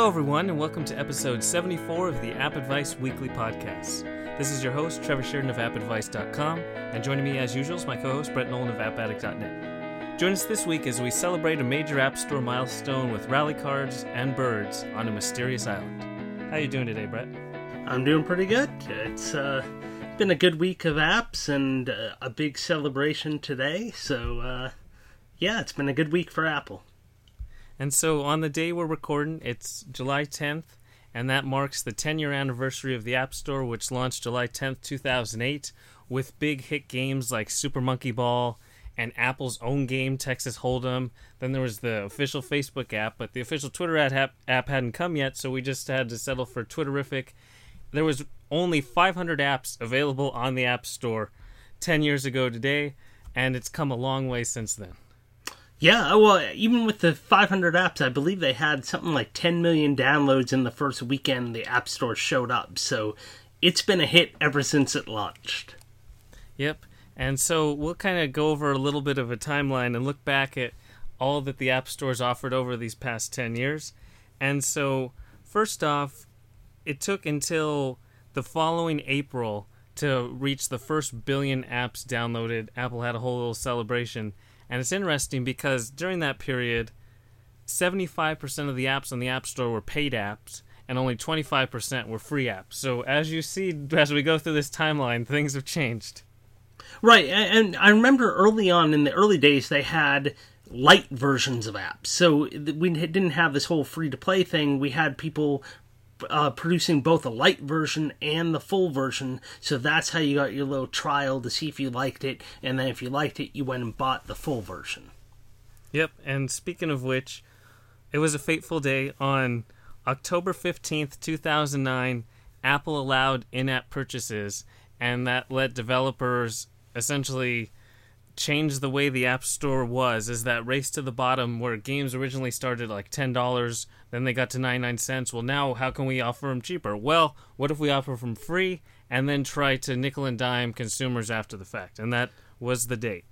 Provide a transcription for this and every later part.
Hello, everyone, and welcome to episode 74 of the App Advice Weekly Podcast. This is your host, Trevor Sheridan of AppAdvice.com, and joining me as usual is my co host, Brett Nolan of AppAddict.net. Join us this week as we celebrate a major App Store milestone with rally cards and birds on a mysterious island. How are you doing today, Brett? I'm doing pretty good. It's uh, been a good week of apps and uh, a big celebration today, so uh, yeah, it's been a good week for Apple. And so on the day we're recording, it's July 10th, and that marks the 10 year anniversary of the App Store, which launched July 10th, 2008, with big hit games like Super Monkey Ball and Apple's own game, Texas Hold'em. Then there was the official Facebook app, but the official Twitter app, app hadn't come yet, so we just had to settle for Twitterrific. There was only 500 apps available on the App Store 10 years ago today, and it's come a long way since then. Yeah, uh, well, even with the 500 apps, I believe they had something like 10 million downloads in the first weekend the App Store showed up. So it's been a hit ever since it launched. Yep. And so we'll kind of go over a little bit of a timeline and look back at all that the App Store's offered over these past 10 years. And so, first off, it took until the following April to reach the first billion apps downloaded. Apple had a whole little celebration and it's interesting because during that period, 75% of the apps on the App Store were paid apps, and only 25% were free apps. So as you see, as we go through this timeline, things have changed. Right, and I remember early on in the early days, they had light versions of apps. So we didn't have this whole free to play thing. We had people uh, producing both a light version and the full version. So that's how you got your little trial to see if you liked it, and then if you liked it, you went and bought the full version. Yep. And speaking of which, it was a fateful day on October fifteenth, two thousand nine. Apple allowed in-app purchases, and that let developers essentially changed the way the App Store was is that race to the bottom where games originally started like $10, then they got to 99 cents. Well, now how can we offer them cheaper? Well, what if we offer them free and then try to nickel and dime consumers after the fact? And that was the date.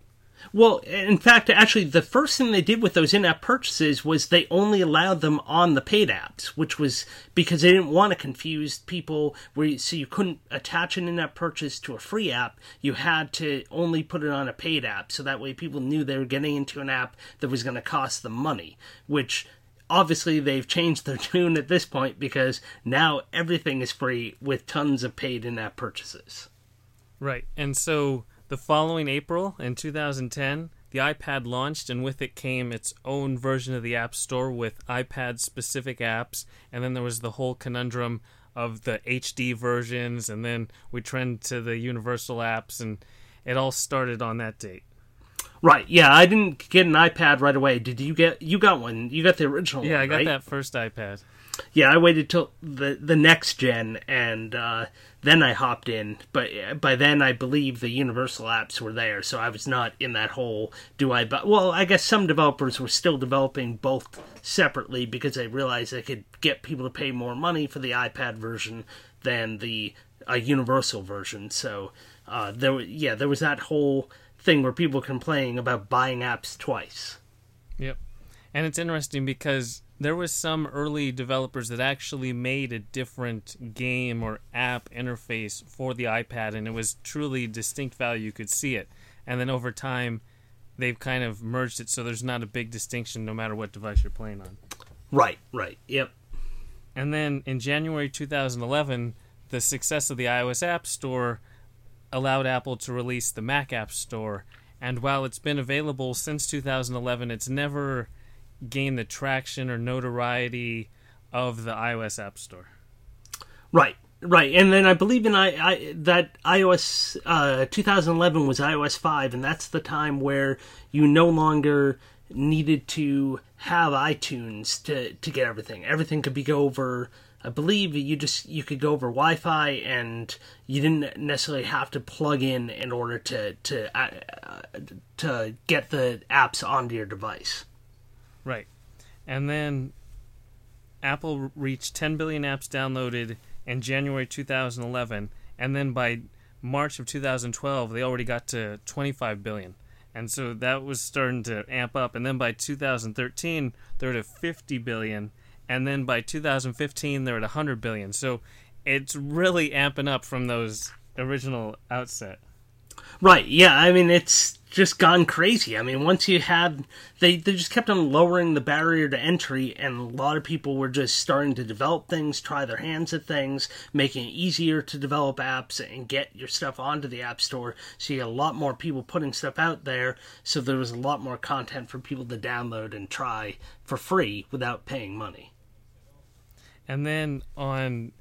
Well, in fact, actually, the first thing they did with those in app purchases was they only allowed them on the paid apps, which was because they didn't want to confuse people. Where you, so you couldn't attach an in app purchase to a free app. You had to only put it on a paid app, so that way people knew they were getting into an app that was going to cost them money, which obviously they've changed their tune at this point because now everything is free with tons of paid in app purchases. Right. And so the following April in 2010, the iPad launched, and with it came its own version of the App Store with iPad specific apps. And then there was the whole conundrum of the HD versions, and then we trend to the universal apps, and it all started on that date. Right. Yeah, I didn't get an iPad right away. Did you get? You got one. You got the original. Yeah, one, I got right? that first iPad. Yeah, I waited till the the next gen, and uh, then I hopped in. But by then, I believe the Universal apps were there, so I was not in that whole. Do I? Well, I guess some developers were still developing both separately because they realized they could get people to pay more money for the iPad version than the uh, Universal version. So uh, there, yeah, there was that whole thing where people complaining about buying apps twice. Yep, and it's interesting because there was some early developers that actually made a different game or app interface for the iPad, and it was truly distinct value. You could see it, and then over time, they've kind of merged it so there's not a big distinction no matter what device you're playing on. Right. Right. Yep. And then in January 2011, the success of the iOS App Store allowed Apple to release the Mac App Store. And while it's been available since 2011, it's never gained the traction or notoriety of the iOS App Store. Right, right, and then I believe in I, I that iOS uh, 2011 was iOS 5, and that's the time where you no longer needed to have iTunes to to get everything. Everything could be go over. I believe you just you could go over Wi-Fi, and you didn't necessarily have to plug in in order to to uh, to get the apps onto your device. Right. And then Apple reached 10 billion apps downloaded in January 2011, and then by March of 2012, they already got to 25 billion. And so that was starting to amp up. And then by 2013, they're at 50 billion. and then by 2015 they're at 100 billion. So it's really amping up from those original outset. Right. Yeah. I mean, it's just gone crazy. I mean, once you had, they, they just kept on lowering the barrier to entry, and a lot of people were just starting to develop things, try their hands at things, making it easier to develop apps and get your stuff onto the App Store. So you had a lot more people putting stuff out there, so there was a lot more content for people to download and try for free without paying money. And then on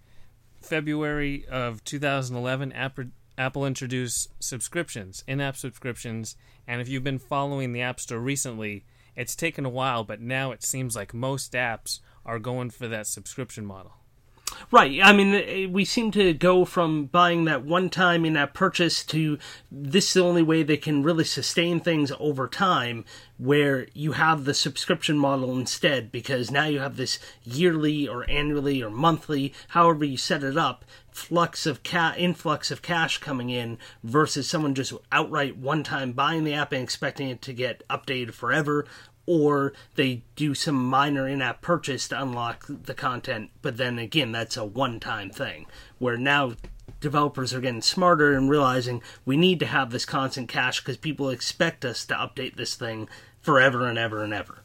February of 2011, Apple introduced subscriptions, in app subscriptions, and if you've been following the App Store recently, it's taken a while, but now it seems like most apps are going for that subscription model. Right. I mean, eh, we seem to go from buying that one time in that purchase to this is the only way they can really sustain things over time, where you have the subscription model instead, because now you have this yearly or annually or monthly, however you set it up, flux of ca- influx of cash coming in versus someone just outright one time buying the app and expecting it to get updated forever or they do some minor in-app purchase to unlock the content but then again that's a one-time thing. Where now developers are getting smarter and realizing we need to have this constant cash because people expect us to update this thing forever and ever and ever.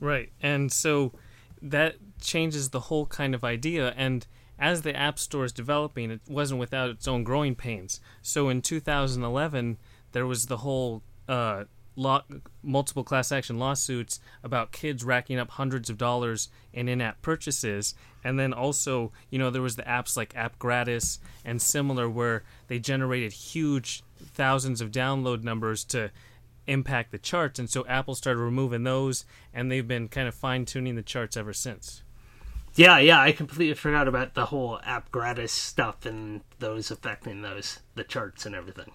Right and so that changes the whole kind of idea and as the app store is developing it wasn't without its own growing pains. So in 2011 there was the whole uh, multiple class action lawsuits about kids racking up hundreds of dollars in in-app purchases. And then also you know there was the apps like AppGratis and similar where they generated huge thousands of download numbers to impact the charts. And so apple started removing those and they've been kind of fine-tuning the charts ever since yeah yeah i completely forgot about the whole app gratis stuff and those affecting those the charts and everything.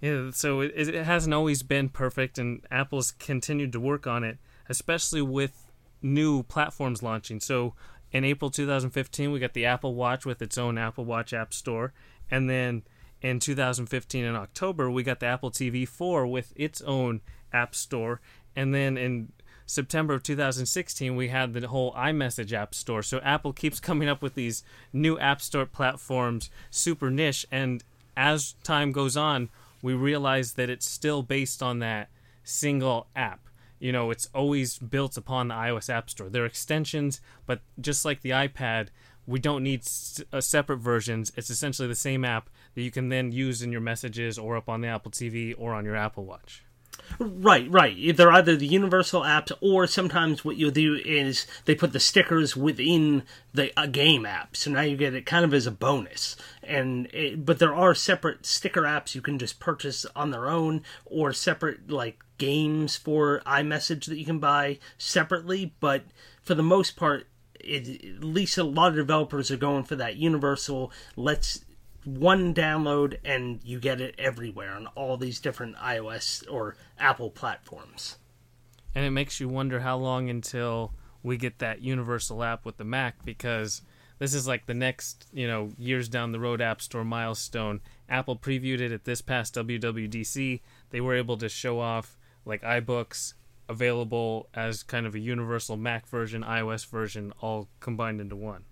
Yeah, so it, it hasn't always been perfect, and Apple's continued to work on it, especially with new platforms launching. So in April 2015, we got the Apple Watch with its own Apple Watch App Store, and then in 2015 in October, we got the Apple TV 4 with its own App Store, and then in September of 2016, we had the whole iMessage App Store. So Apple keeps coming up with these new App Store platforms, super niche, and as time goes on, we realize that it's still based on that single app. You know, it's always built upon the iOS App Store. They're extensions, but just like the iPad, we don't need uh, separate versions. It's essentially the same app that you can then use in your messages or up on the Apple TV or on your Apple Watch. Right, right. They're either the universal apps, or sometimes what you'll do is they put the stickers within the a game app, so now you get it kind of as a bonus. And it, but there are separate sticker apps you can just purchase on their own, or separate like games for iMessage that you can buy separately. But for the most part, it, at least a lot of developers are going for that universal. Let's one download and you get it everywhere on all these different iOS or Apple platforms. And it makes you wonder how long until we get that universal app with the Mac because this is like the next, you know, years down the road App Store milestone. Apple previewed it at this past WWDC. They were able to show off like iBooks available as kind of a universal Mac version, iOS version, all combined into one.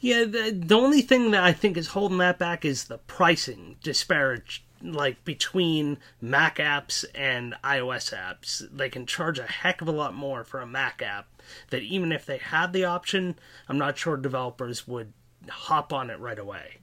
Yeah, the, the only thing that I think is holding that back is the pricing disparage like between Mac apps and iOS apps. They can charge a heck of a lot more for a Mac app that even if they had the option, I'm not sure developers would hop on it right away.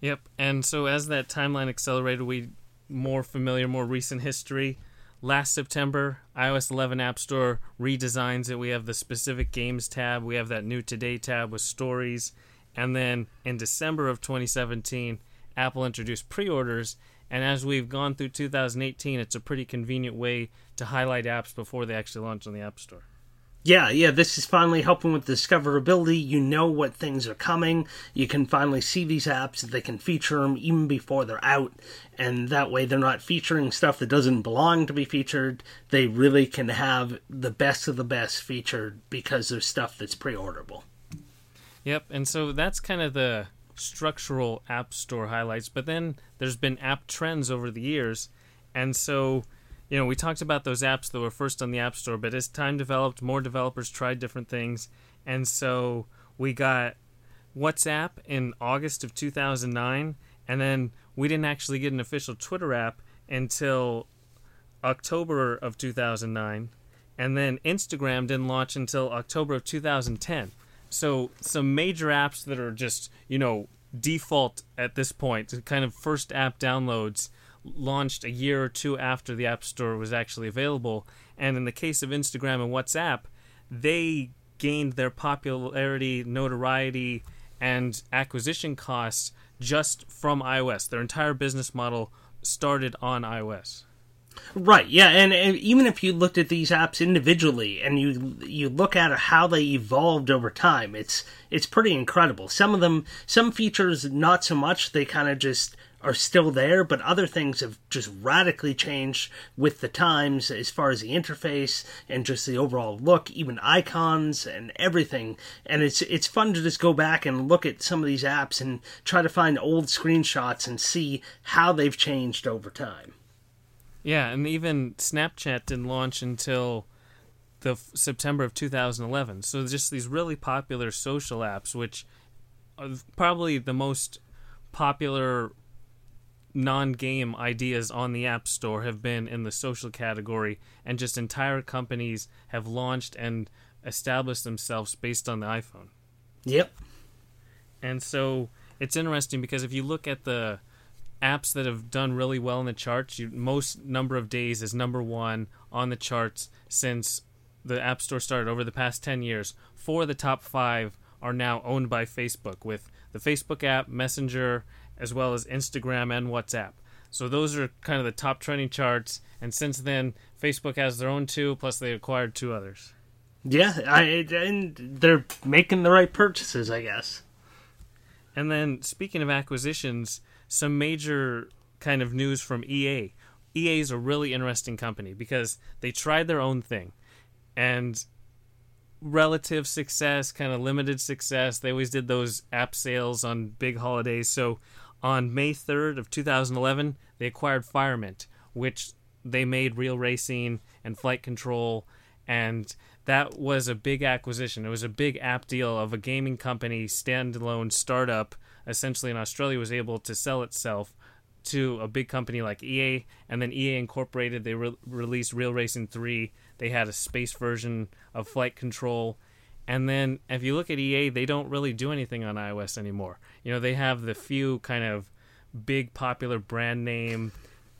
Yep. And so as that timeline accelerated, we more familiar, more recent history last September, iOS 11 App Store redesigns it. We have the specific games tab, we have that new Today tab with stories. And then in December of 2017, Apple introduced pre orders. And as we've gone through 2018, it's a pretty convenient way to highlight apps before they actually launch on the App Store. Yeah, yeah, this is finally helping with discoverability. You know what things are coming. You can finally see these apps. They can feature them even before they're out. And that way they're not featuring stuff that doesn't belong to be featured. They really can have the best of the best featured because there's stuff that's pre orderable. Yep, and so that's kind of the structural App Store highlights. But then there's been app trends over the years. And so you know, we talked about those apps that were first on the App Store, but as time developed, more developers tried different things, And so we got WhatsApp in August of 2009, and then we didn't actually get an official Twitter app until October of 2009, and then Instagram didn't launch until October of 2010. So some major apps that are just, you know, default at this point, kind of first app downloads launched a year or two after the App Store was actually available. And in the case of Instagram and WhatsApp, they gained their popularity, notoriety, and acquisition costs just from iOS. Their entire business model started on iOS. Right. Yeah, and, and, even if you looked at these apps individually and you you look at how they evolved over time, it's it's pretty incredible. Some of them, some features, not so much. They kind of just are still there, but other things have just radically changed with the times as far as the interface and just the overall look, even icons and everything. And it's it's fun to just go back and look at some of these apps and try to find old screenshots and see how they've changed over time. Yeah, and even Snapchat didn't launch until the f- September of 2011. So just these really popular social apps, which are probably the most popular non-game ideas on the App Store have been in the social category, and just entire companies have launched and established themselves based on the iPhone. Yep. And so it's interesting because if you look at the apps that have done really well in the charts, you, most number of days is number one on the charts since the App Store started over the past 10 years. Four of the top five are now owned by Facebook, with the Facebook app, Messenger, as well as Instagram and WhatsApp. So those are kind of the top trending charts. And since then, Facebook has their own two, plus they acquired two others. Yeah, I, and they're making the right purchases, I guess. And then, speaking of acquisitions, some major kind of news from EA. EA is a really interesting company because they tried their own thing. And relative success, kind of limited success. They always did those app sales on big holidays. So on May 3rd of 2011, they acquired Firemint, which they made real racing and flight control and that was a big acquisition. It was a big app deal of a gaming company standalone startup essentially in Australia was able to sell itself to a big company like EA and then EA Incorporated they re- released Real Racing 3. They had a space version of flight control and then if you look at EA, they don't really do anything on iOS anymore. You know, they have the few kind of big popular brand name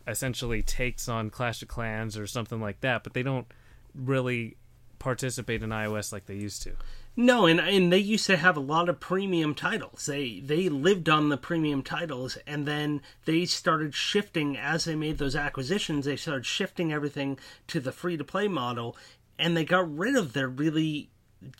essentially takes on Clash of Clans or something like that, but they don't really participate in iOS like they used to. No, and and they used to have a lot of premium titles. They they lived on the premium titles, and then they started shifting as they made those acquisitions. They started shifting everything to the free to play model, and they got rid of their really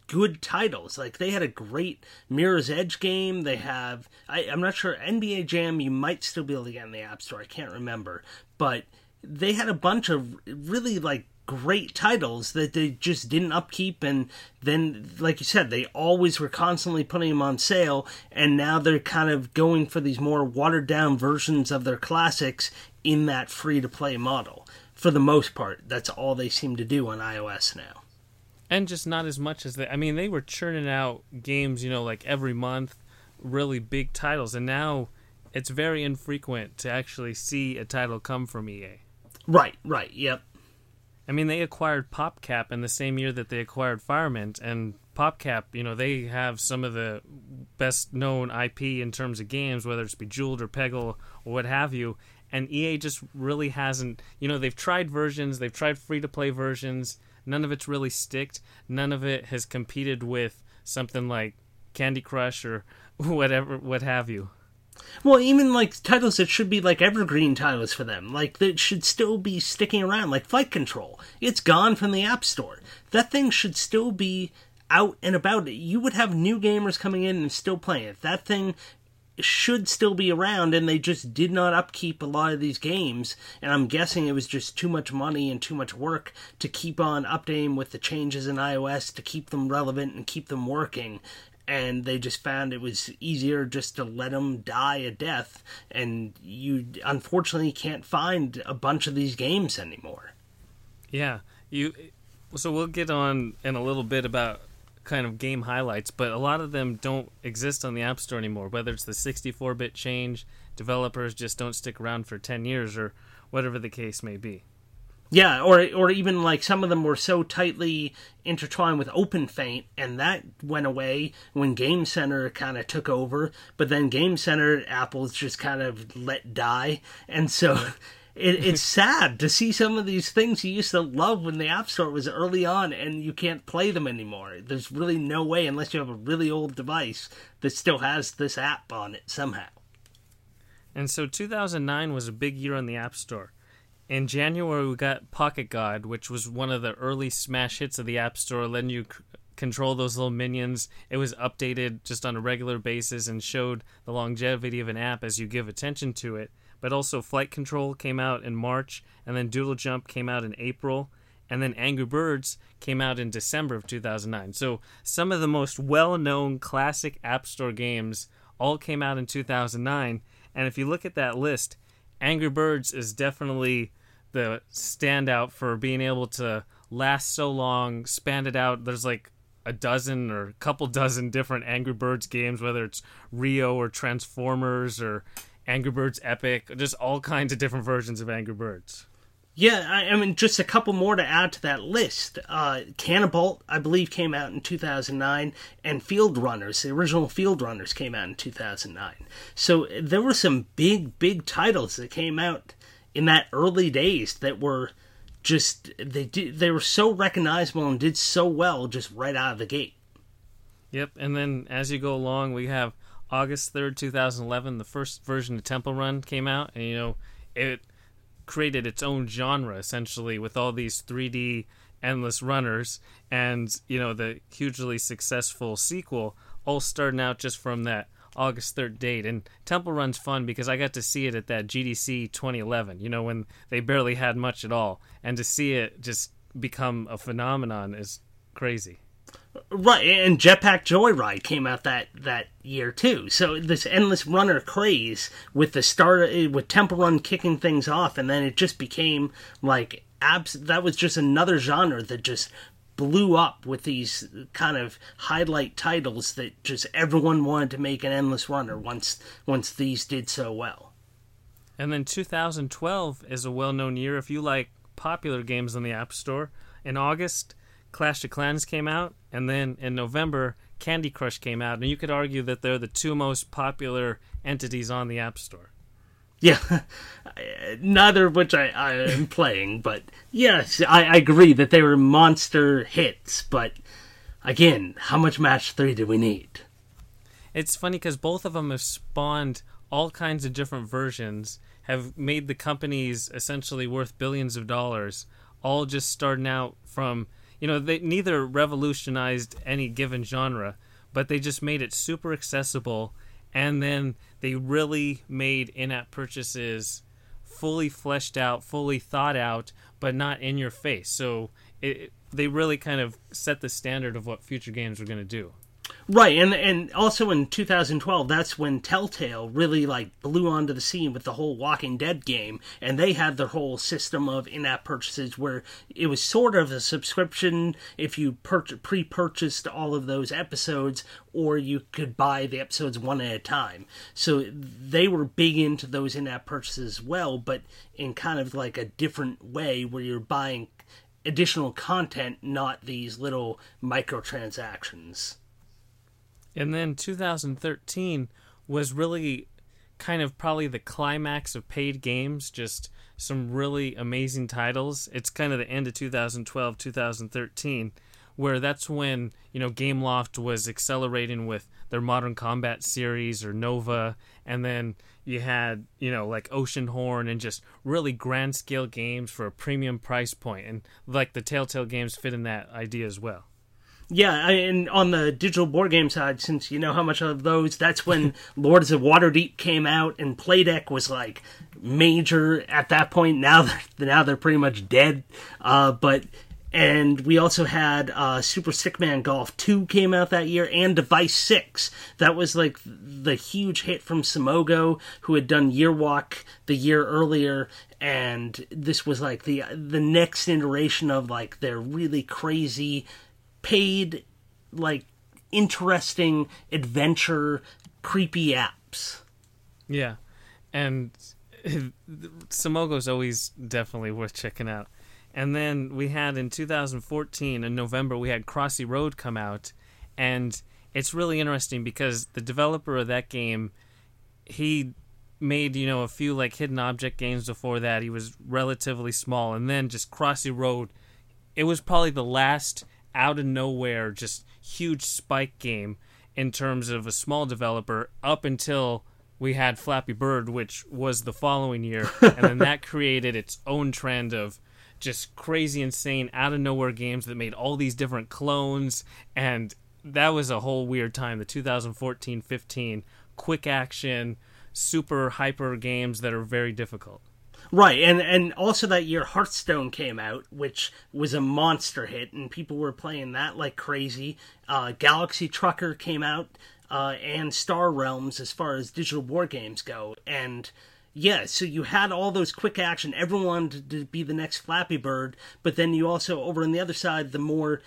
good titles. Like they had a great Mirror's Edge game. They mm-hmm. have I, am not sure NBA Jam. You might still be able to get in the App Store. I can't remember, but they had a bunch of really like great titles that they just didn't upkeep and then like you said they always were constantly putting them on sale and now they're kind of going for these more watered down versions of their classics in that free to play model for the most part that's all they seem to do on iOS now and just not as much as they. I mean, they were churning out games, you know, like every month, really big titles, and now it's very infrequent to actually see a title come from EA. Right, right, yep. I mean, they acquired PopCap in the same year that they acquired Firemint, and PopCap, you know, they have some of the best known IP in terms of games, whether it's Bejeweled or Peggle or what have you. And EA just really hasn't, you know, they've tried versions, they've tried free to play versions, None of it's really sticked. None of it has competed with something like Candy Crush or whatever, what have you. Well, even like titles that should be like evergreen titles for them, like that should still be sticking around, like Flight Control. It's gone from the App Store. That thing should still be out and about. You would have new gamers coming in and still playing it. That thing should still be around and they just did not upkeep a lot of these games and i'm guessing it was just too much money and too much work to keep on updating with the changes in ios to keep them relevant and keep them working and they just found it was easier just to let them die a death and you unfortunately can't find a bunch of these games anymore. Yeah you so we'll get on in a little bit about kind of game highlights, but a lot of them don't exist on the App Store anymore. Whether it's the 64-bit change, developers just don't stick around for 10 years, or whatever the case may be. Yeah, or or even like some of them were so tightly intertwined with OpenFeint, and that went away when Game Center kind of took over. But then Game Center, Apple's just kind of let die, and so it, it's sad to see some of these things you used to love when the App Store was early on, and you can't play them anymore. There's really no way, unless you have a really old device that still has this app on it somehow. And so 2009 was a big year on the App Store in January we got Pocket God, which was one of the early smash hits of the App Store, letting you c- control those little minions. It was updated just on a regular basis and showed the longevity of an app as you give attention to it. But also Flight Control came out in March, and then Doodle Jump came out in April, and then Angry Birds came out in December of 2009. So some of the most well-known classic App Store games all came out in 2009. And if you look at that list, Angry Birds is definitely the standout for being able to last so long, span it out. There's like a dozen or a couple dozen different Angry Birds games, whether it's Rio or Transformers or Angry Birds Epic, just all kinds of different versions of Angry Birds. Yeah, I, I mean, just a couple more to add to that list. Uh, I believe, came out in 2009, and Fieldrunners, the original Fieldrunners, came out in 2009. So there were some big, big titles that came out in that early days that were just they did they were so recognizable and did so well just right out of the gate. Yep, and then as you go along, we have August 3rd, 2011, the first version of Temple Run came out, and you know, it created its own genre essentially with all these 3D endless runners and you know the hugely successful sequel all starting out just from that August 3rd date. And Temple Run's fun because I got to see it at that GDC 2011 you know when they barely had much at all. And to see it just become a phenomenon is crazy Right, and Jetpack Joyride came out that that year too. So this endless runner craze with the start with Temple Run kicking things off, and then it just became like abs. That was just another genre that just blew up with these kind of highlight titles that just everyone wanted to make an endless runner once once these did so well. And then 2012 is a well-known year if you like popular games on the App Store. In August, Clash of Clans came out, and then in November, Candy Crush came out, and you could argue that they're the two most popular entities on the App Store. Yeah, neither of which I, I am playing, but yes, I, I agree that they were monster hits. But again, how much match three do we need? It's funny because both of them have spawned all kinds of different versions, have made the companies essentially worth billions of dollars, all just starting out from you know they neither revolutionized any given genre but they just made it super accessible and then they really made in-app purchases fully fleshed out fully thought out but not in your face. So it, they really kind of set the standard of what future games were going to do Right, and and also in 2012, that's when Telltale really like blew onto the scene with the whole Walking Dead game, and they had their whole system of in-app purchases where it was sort of a subscription if you pur- pre-purchased all of those episodes, or you could buy the episodes one at a time. So they were big into those in-app purchases as well, but in kind of like a different way where you're buying additional content, not these little microtransactions. And then 2013 was really kind of probably the climax of paid games, just some really amazing titles. It's kind of the end of 2012, 2013, where that's when, you know, Gameloft was accelerating with their Modern Combat series or Nova, and then you had, you know, like Oceanhorn and just really grand scale games for a premium price point. And like the Telltale games fit in that idea as well. Yeah, and on the digital board game side, since you know how much of those, that's when Lords of Waterdeep came out, and Playdek was like major at that point. Now, they're, now they're pretty much dead. Uh, but and we also had uh, Super Stickman Golf 2 came out that year, and Device 6. That was like the huge hit from Simogo, who had done Yearwalk the year earlier, and this was like the the next iteration of like their really crazy paid like interesting adventure creepy apps. Yeah, and Simogo's always definitely worth checking out. And then we had in 2014 in November we had Crossy Road come out, and it's really interesting because the developer of that game, he made you know a few like hidden object games before that. He was relatively small, and then just Crossy Road, it was probably the last out of nowhere just huge spike game in terms of a small developer up until we had Flappy Bird, which was the following year, and then that created its own trend of just crazy, insane, out of nowhere games that made all these different clones, and that was a whole weird time. The 2014 15 quick action, super hyper games that are very difficult. Right, and and also that year Hearthstone came out, which was a monster hit, and people were playing that like crazy. Uh, Galaxy Trucker came out, uh, and Star Realms as far as digital board games go, and yeah, so you had all those quick action. Everyone wanted to be the next Flappy Bird, but then you also over on the other side, the more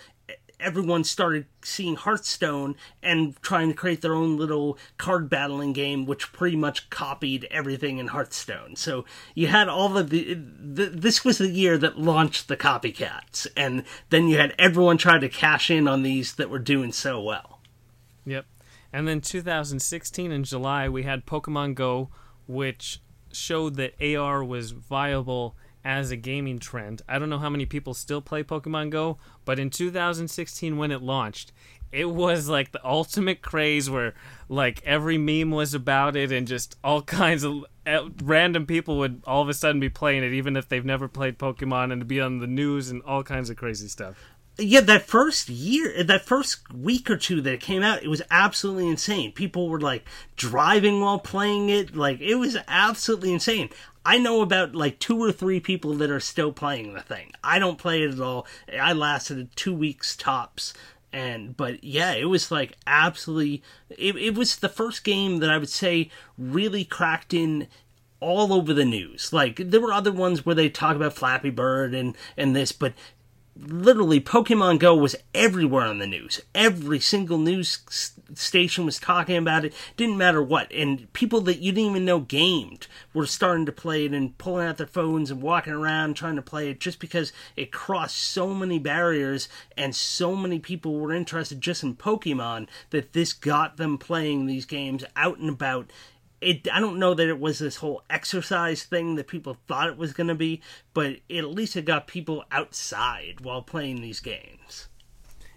everyone started seeing Hearthstone and trying to create their own little card battling game, which pretty much copied everything in Hearthstone. So you had all of the, the this was the year that launched the copycats, and then you had everyone trying to cash in on these that were doing so well. Yep. And then 2016 in July, we had Pokemon Go, which showed that AR was viable as a gaming trend. I don't know how many people still play Pokemon Go, but in 2016 when it launched, it was like the ultimate craze where like every meme was about it and just all kinds of uh, random people would all of a sudden be playing it even if they've never played Pokemon and be on the news and all kinds of crazy stuff yeah, that first year, that first week or two that it came out, it was absolutely insane. People were like driving while playing it. Like, it was absolutely insane. I know about like two or three people that are still playing the thing. I don't play it at all. I lasted two weeks tops. And, but yeah, it was like absolutely, it, it was the first game that I would say really cracked in all over the news. Like there were other ones where they talk about Flappy Bird and and this, but literally Pokemon Go was everywhere on the news. Every single news station was talking about it. Didn't matter what. And people that you didn't even know gamed were starting to play it and pulling out their phones and walking around trying to play it just because it crossed so many barriers and so many people were interested just in Pokemon that this got them playing these games out and about it I don't know that it was this whole exercise thing that people thought it was going to be, but it, at least it got people outside while playing these games.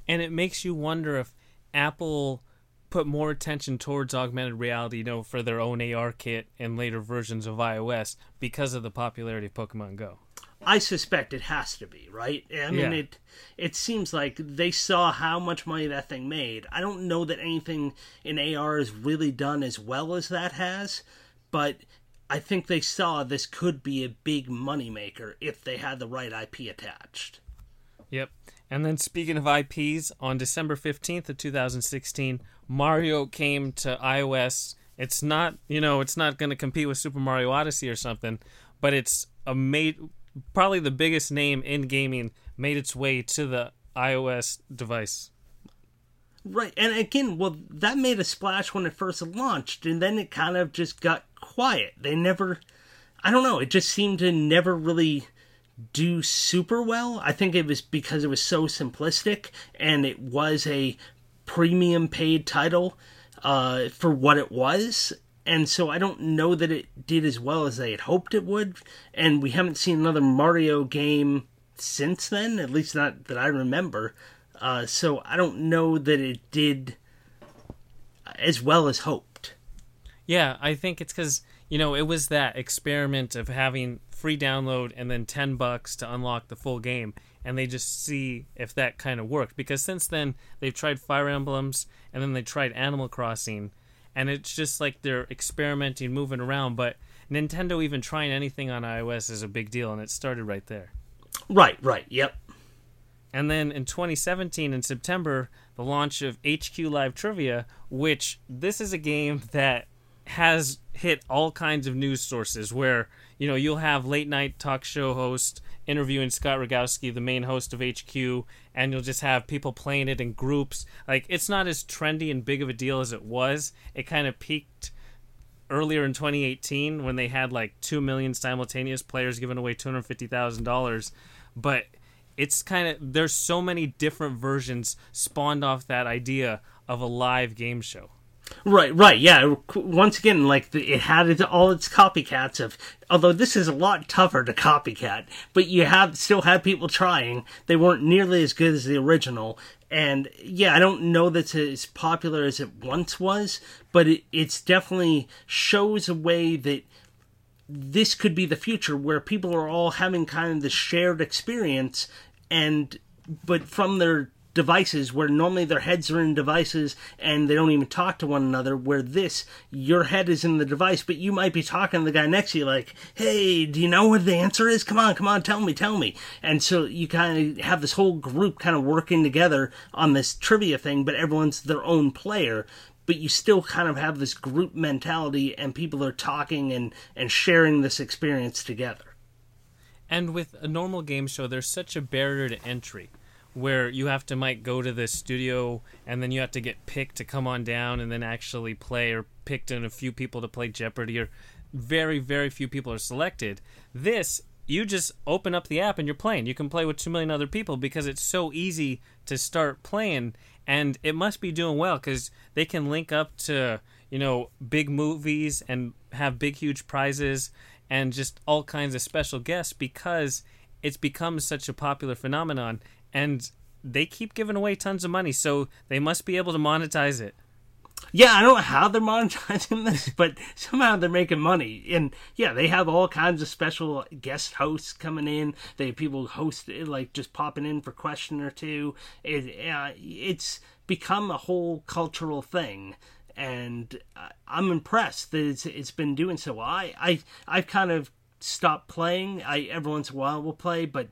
And it makes you wonder if Apple put more attention towards augmented reality, you know, for their own AR kit and later versions of iOS because of the popularity of Pokemon Go. I suspect it has to be, right? I mean, yeah. it it seems like they saw how much money that thing made. I don't know that anything in AR is really done as well as that has, but I think they saw this could be a big moneymaker if they had the right IP attached. Yep. And then speaking of IPs, on December 15th of 2016, Mario came to iOS. It's not, you know, it's not going to compete with Super Mario Odyssey or something, but it's a made probably the biggest name in gaming made its way to the iOS device. Right, and again, well, that made a splash when it first launched, and then it kind of just got quiet. They never, I don't know, it just seemed to never really do super well. I think it was because it was so simplistic and it was a premium paid title uh, for what it was and so I don't know that it did as well as they had hoped it would. And we haven't seen another Mario game since then, at least not that I remember. Uh, so I don't know that it did as well as hoped. Yeah, I think it's because you know it was that experiment of having free download and then ten bucks to unlock the full game, and they just see if that kind of worked. Because since then they've tried Fire Emblems and then they tried Animal Crossing, and it's just like they're experimenting, moving around. But Nintendo even trying anything on iOS is a big deal, and it started right there. Right, right, yep. And then in 2017, in September, the launch of HQ Live Trivia, which this is a game that has hit all kinds of news sources where, you know, you'll have late night talk show host interviewing Scott Rogowski, the main host of HQ, and you'll just have people playing it in groups. Like it's not as trendy and big of a deal as it was. It kind of peaked earlier in 2018 when they had like 2 million simultaneous players giving away $250,000 but it's kind of there's so many different versions spawned off that idea of a live game show Right, right, yeah. Once again, like it had all its copycats of. Although this is a lot tougher to copycat, but you have still had people trying. They weren't nearly as good as the original, and yeah, I don't know that's as popular as it once was, but it it's definitely shows a way that this could be the future where people are all having kind of the shared experience, and but from their devices where normally their heads are in devices and they don't even talk to one another where this your head is in the device but you might be talking to the guy next to you like hey do you know what the answer is? Come on come on tell me tell me. And so you kind of have this whole group kind of working together on this trivia thing but everyone's their own player but you still kind of have this group mentality and people are talking and and sharing this experience together. And with a normal game show there's such a barrier to entry where you have to might go to the studio and then you have to get picked to come on down and then actually play or picked in a few people to play Jeopardy or very very few people are selected. This you just open up the app and you're playing. You can play with 2 million other people because it's so easy to start playing and it must be doing well cuz they can link up to, you know, big movies and have big huge prizes and just all kinds of special guests because it's become such a popular phenomenon and they keep giving away tons of money, so they must be able to monetize it. Yeah, I don't know how they're monetizing this, but somehow they're making money. And yeah, they have all kinds of special guest hosts coming in. They have people who host it, like just popping in for question or two. It, uh, it's become a whole cultural thing, and I'm impressed that it's it's been doing so. well. I I I've kind of stopped playing. I every once in a while will play, but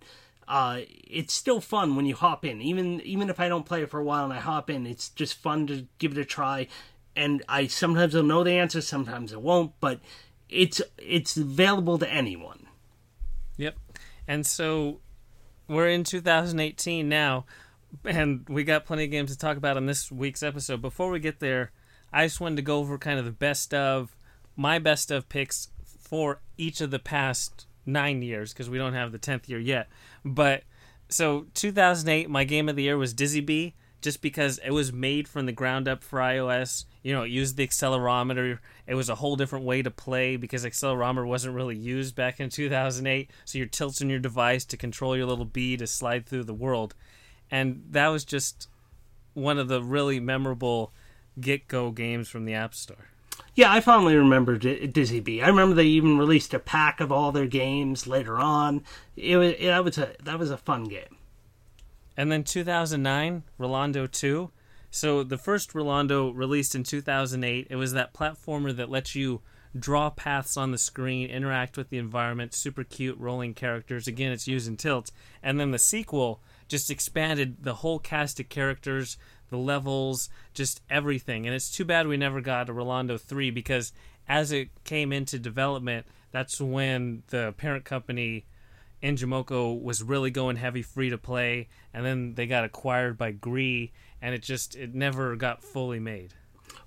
uh, it's still fun when you hop in. Even even if I don't play it for a while and I hop in, it's just fun to give it a try. And I sometimes I'll know the answer, sometimes I won't, but it's it's available to anyone. Yep. And so we're in 2018 now, and we got plenty of games to talk about on this week's episode. Before we get there, I just wanted to go over kind of the best of my best of picks for each of the past nine years because we don't have the 10th year yet. But so 2008, my game of the year was Dizzy Bee just because it was made from the ground up for iOS. You know, it used the accelerometer. It was a whole different way to play because accelerometer wasn't really used back in 2008. So you're tilting your device to control your little bee to slide through the world. And that was just one of the really memorable get go games from the App Store. Yeah, I fondly remember D- Dizzy Bee. I remember they even released a pack of all their games later on. It was it, that was a that was a fun game. And then 2009, Rolando 2. So the first Rolando released in 2008. It was that platformer that lets you draw paths on the screen, interact with the environment, super cute rolling characters. Again, it's using tilt. And then the sequel just expanded the whole cast of characters, the levels, just everything. And it's too bad we never got a Rolando 3 because as it came into development, that's when the parent company ngmoco was really going heavy free to play and then they got acquired by Gree and it just it never got fully made.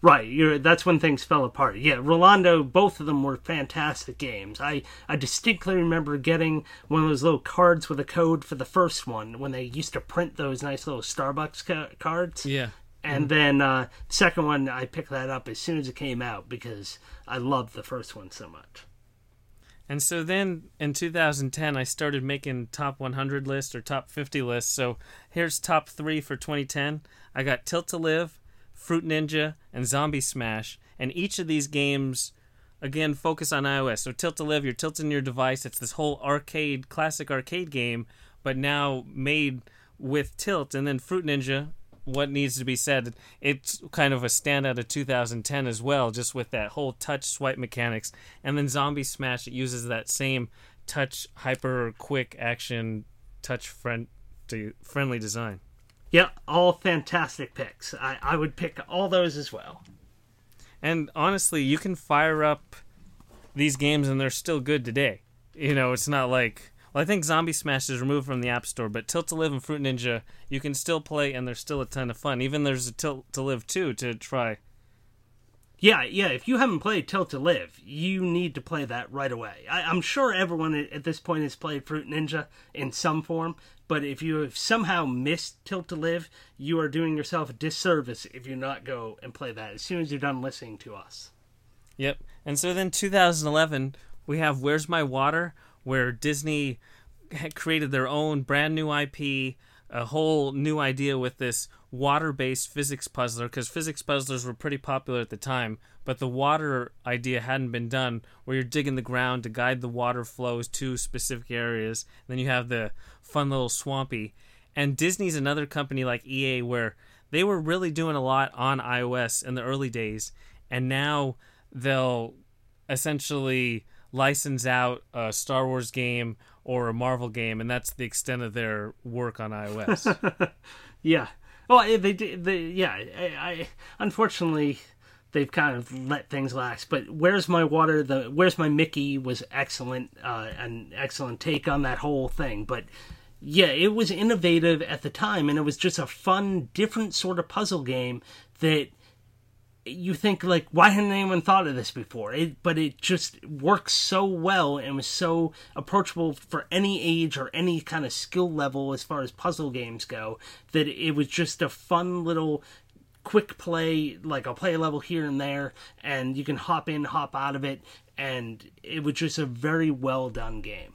Right, you're, that's when things fell apart. Yeah, Rolando, both of them were fantastic games. I, I distinctly remember getting one of those little cards with a code for the first one when they used to print those nice little Starbucks ca- cards. Yeah. And mm-hmm. then uh, second one, I picked that up as soon as it came out because I loved the first one so much. And so then in 2010, I started making top 100 lists or top 50 lists. So here's top three for 2010. I got Tilt to Live, Fruit Ninja, and Zombie Smash. And each of these games, again, focus on iOS. So Tilt to Live, you're tilting your device. It's this whole arcade, classic arcade game, but now made with tilt. And then Fruit Ninja, what needs to be said, it's kind of a standout of 2010 as well, just with that whole touch swipe mechanics. And then Zombie Smash, it uses that same touch, hyper quick action, touch friend, friendly design. Yeah, all fantastic picks. I, I would pick all those as well. And honestly, you can fire up these games and they're still good today. You know, it's not like, Well, I think Zombie Smash is removed from the App Store, but Tilt to Live and Fruit Ninja you can still play, and they're still a ton of fun. Even there's a Tilt to Live too to try. Yeah, yeah. If you haven't played Tilt to Live, you need to play that right away. I, am sure everyone at this point has played Fruit Ninja in some form, but if you have somehow missed Tilt to Live, you are doing yourself a disservice if you not go and play that as soon as you're done listening to us. Yep. And so then 2011, we have Where's My Water, where Disney created their own brand new IP, a whole new idea with this water based physics puzzler, because physics puzzlers were pretty popular at the time, but the water idea hadn't been done, where you're digging the ground to guide the water flows to specific areas. And then you have the fun little swampy. And Disney's another company like EA where they were really doing a lot on iOS in the early days, and now they'll essentially license out a Star Wars game or a Marvel game, and that's the extent of their work on iOS. yeah. Well, eh, they did. They, yeah. I, I, unfortunately, they've kind of let things lax. But where's my water? The where's my Mickey was excellent. Uh, an excellent take on that whole thing. But yeah, it was innovative at the time, and it was just a fun, different sort of puzzle game that you think like why hadn't anyone thought of this before it but it just works so well and was so approachable for any age or any kind of skill level as far as puzzle games go that it was just a fun little quick play like i'll play a level here and there and you can hop in hop out of it and it was just a very well done game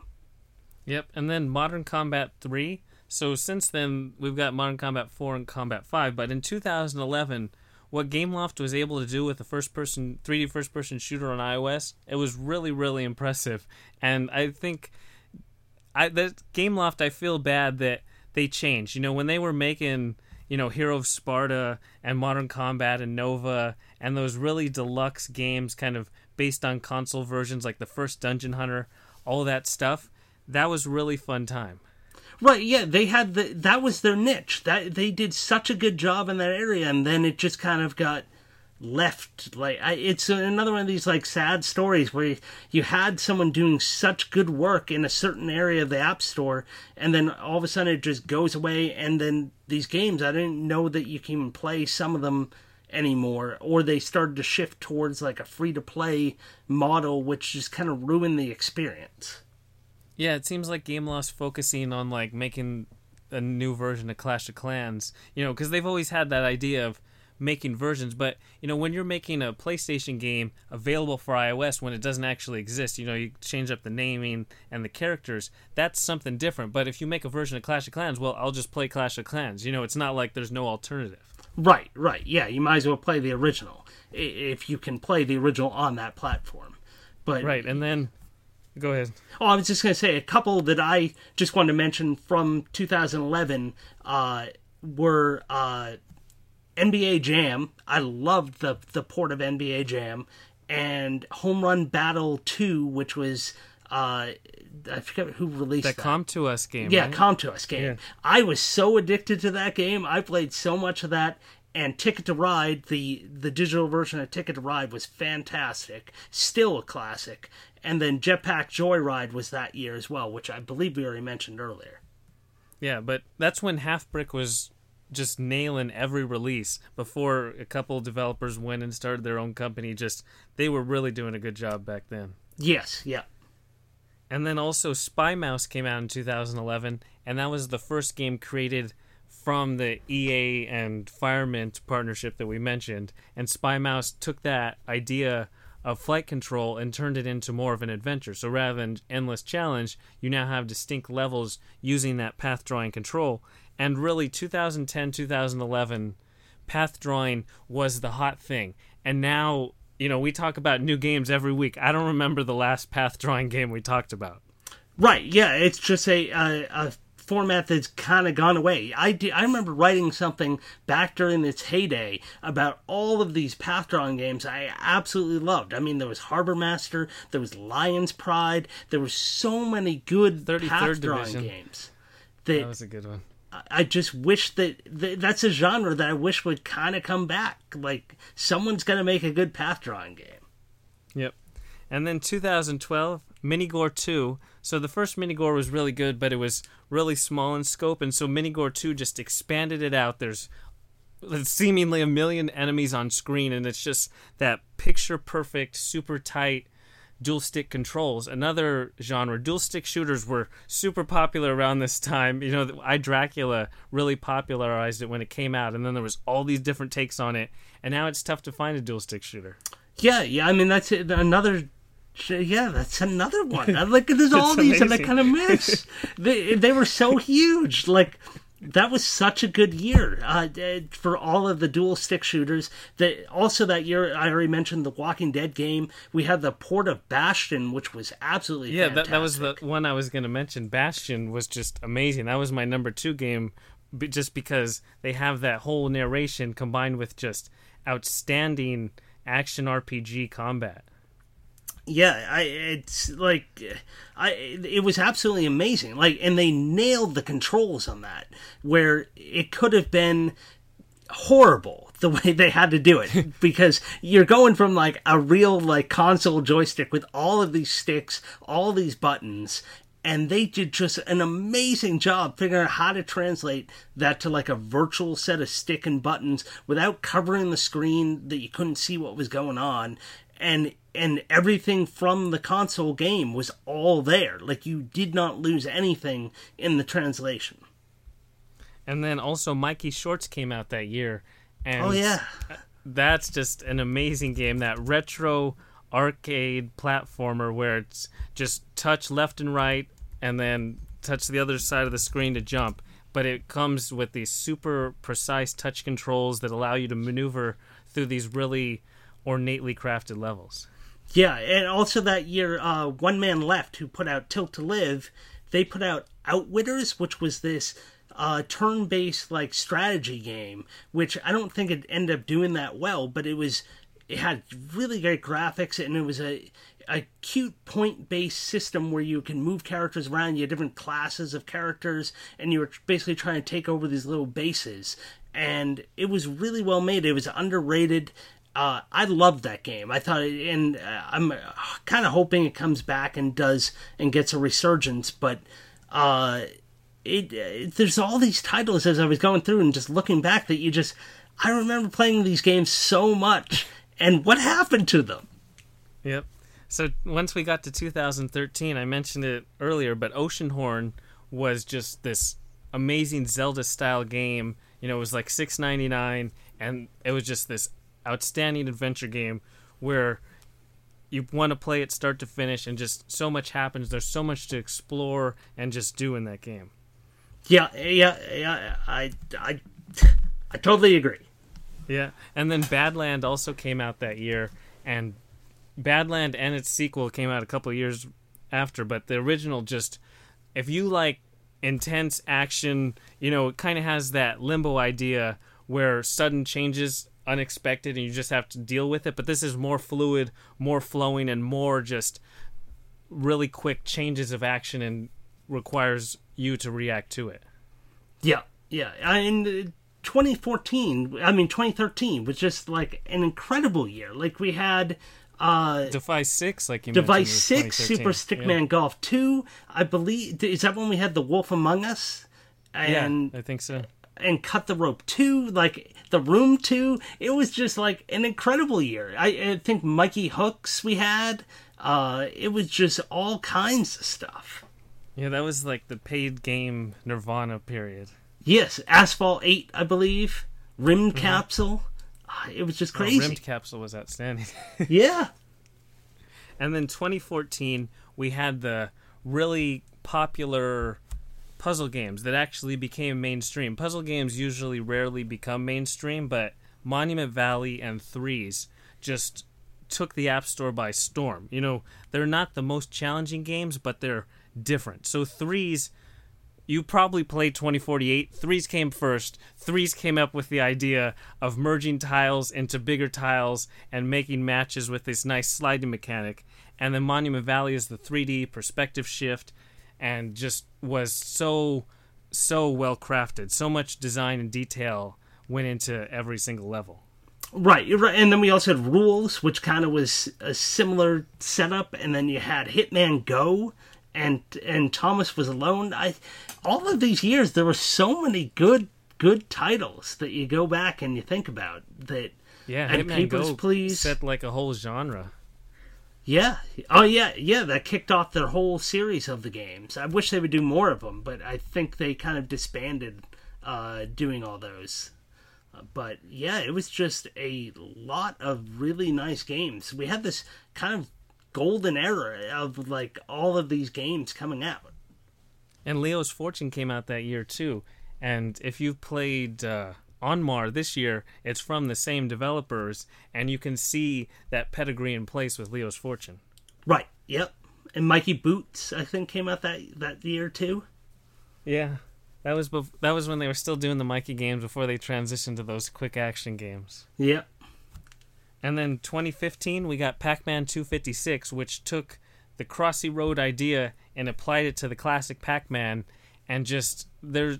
yep and then modern combat 3 so since then we've got modern combat 4 and combat 5 but in 2011 what Gameloft was able to do with the first person 3D first person shooter on iOS, it was really really impressive. And I think I that Gameloft I feel bad that they changed. You know, when they were making, you know, Hero of Sparta and Modern Combat and Nova and those really deluxe games kind of based on console versions like the first Dungeon Hunter, all that stuff, that was really fun time. Right, yeah, they had the that was their niche. That they did such a good job in that area and then it just kind of got left like I, it's another one of these like sad stories where you had someone doing such good work in a certain area of the app store and then all of a sudden it just goes away and then these games I didn't know that you can play some of them anymore or they started to shift towards like a free to play model which just kind of ruined the experience yeah, it seems like Gameloft's focusing on like making a new version of Clash of Clans. You know, because they've always had that idea of making versions, but you know, when you're making a PlayStation game available for iOS when it doesn't actually exist, you know, you change up the naming and the characters. That's something different. But if you make a version of Clash of Clans, well, I'll just play Clash of Clans. You know, it's not like there's no alternative. Right, right. Yeah, you might as well play the original if you can play the original on that platform. But right, and then Go ahead. Oh, I was just going to say a couple that I just wanted to mention from 2011 uh, were uh, NBA Jam. I loved the the port of NBA Jam and Home Run Battle 2, which was uh, I forget who released that. Come to Us game. Yeah, right? Come to Us game. Yeah. I was so addicted to that game. I played so much of that. And Ticket to Ride, the the digital version of Ticket to Ride was fantastic. Still a classic. And then Jetpack Joyride was that year as well, which I believe we already mentioned earlier. Yeah, but that's when Halfbrick was just nailing every release before a couple developers went and started their own company. Just they were really doing a good job back then. Yes, yeah. And then also Spy Mouse came out in 2011, and that was the first game created from the EA and Firemint partnership that we mentioned. And Spy Mouse took that idea of flight control and turned it into more of an adventure. So rather than endless challenge, you now have distinct levels using that path drawing control. And really, 2010, 2011, path drawing was the hot thing. And now, you know, we talk about new games every week. I don't remember the last path drawing game we talked about. Right. Yeah. It's just a, a, a format that's kind of gone away. I, do, I remember writing something back during its heyday about all of these path drawing games I absolutely loved. I mean, there was Harbor Master, there was Lion's Pride, there were so many good path drawing games. That, that was a good one. I just wish that, that that's a genre that I wish would kind of come back. Like someone's gonna make a good path drawing game. Yep. And then 2012, Minigore 2. So the first Minigore was really good, but it was really small in scope, and so Minigore 2 just expanded it out. There's seemingly a million enemies on screen, and it's just that picture perfect, super tight dual stick controls. Another genre, dual stick shooters were super popular around this time. You know, iDracula really popularized it when it came out, and then there was all these different takes on it, and now it's tough to find a dual stick shooter. Yeah, yeah. I mean, that's another. Yeah, that's another one. Like, there's all these, and I kind of miss. they they were so huge. Like, that was such a good year uh, for all of the dual stick shooters. That also that year, I already mentioned the Walking Dead game. We had the port of Bastion, which was absolutely yeah. That, that was the one I was going to mention. Bastion was just amazing. That was my number two game, just because they have that whole narration combined with just outstanding action RPG combat yeah, I it's like I it was absolutely amazing. Like and they nailed the controls on that where it could have been horrible the way they had to do it because you're going from like a real like console joystick with all of these sticks, all these buttons and they did just an amazing job figuring out how to translate that to like a virtual set of stick and buttons without covering the screen that you couldn't see what was going on and and everything from the console game was all there. Like you did not lose anything in the translation. And then also Mikey Shorts came out that year. And oh yeah. That's just an amazing game. That retro arcade platformer where it's just touch left and right and then touch the other side of the screen to jump. But it comes with these super precise touch controls that allow you to maneuver through these really ornately crafted levels. Yeah, and also that year, uh, One Man Left, who put out Tilt to Live, they put out Outwitters, which was this uh, turn-based like strategy game, which I don't think it ended up doing that well, but it was it had really great graphics and it was a a cute point-based system where you can move characters around. You had different classes of characters, and you were basically trying to take over these little bases. And it was really well made. It was underrated uh, I loved that game. I thought, and uh, I'm kind of hoping it comes back and does and gets a resurgence. But uh, it, it, there's all these titles as I was going through and just looking back that you just I remember playing these games so much. And what happened to them? Yep. So once we got to 2013, I mentioned it earlier, but Oceanhorn was just this amazing Zelda style game. You know, it was like 6.99 and it was just this outstanding adventure game where you want to play it start to finish and just so much happens. There's so much to explore and just do in that game. Yeah yeah yeah i i i totally agree. Yeah and then badland also came out that year and badland and its sequel came out a couple years after but the original just if you like intense action you know it kind of has that limbo idea where sudden changes unexpected and you just have to deal with it. But this is more fluid, more flowing, and more just really quick changes of action and requires you to react to it. Yeah, yeah. In 2014, I mean 2013 was just like an incredible year. Like we had uh Device 6 like you Device 6 Super Stickman yeah. Golf 2, I believe is that when we had The Wolf Among Us? And yeah, I think so and Cut the Rope 2, like The Room 2. It was just like an incredible year. I, I think Mikey Hooks we had. Uh, it was just all kinds of stuff. Yeah, that was like the paid game Nirvana period. Yes, Asphalt 8, I believe. Rimmed mm-hmm. Capsule. Uh, it was just oh, crazy. Oh, Rymdkapsel was outstanding. yeah. And then 2014, we had the really popular puzzle games that actually became mainstream. Puzzle games usually rarely become mainstream, but Monument Valley and Threes just took the App Store by storm. You know, they're not the most challenging games, but they're different. So Threes you probably played 2048. Threes came first. Threes came up with the idea of merging tiles into bigger tiles and making matches with this nice sliding mechanic. And then Monument Valley is the 3D perspective shift and just was so so well crafted. So much design and detail went into every single level. Right, right. And then we also had Rules, which kind of was a similar setup. And then you had Hitman Go, and and Thomas was alone. I all of these years there were so many good good titles that you go back and you think about that. Yeah, and Hitman Go Please. set like a whole genre. Yeah. Oh, yeah. Yeah. That kicked off their whole series of the games. I wish they would do more of them, but I think they kind of disbanded uh, doing all those. Uh, but yeah, it was just a lot of really nice games. We had this kind of golden era of like all of these games coming out. And Leo's Fortune came out that year too. And if you've played uh, Odmar this year, it's from the same developers, and you can see that pedigree in place with Leo's Fortune. Right. Yep. And Mikey Boots, I think, came out that that year too. Yeah, that was bef- that was when they were still doing the Mikey games before they transitioned to those quick action games. Yep. And then 2015, we got Pac-Man 256, which took the Crossy Road idea and applied it to the classic Pac-Man, and just there.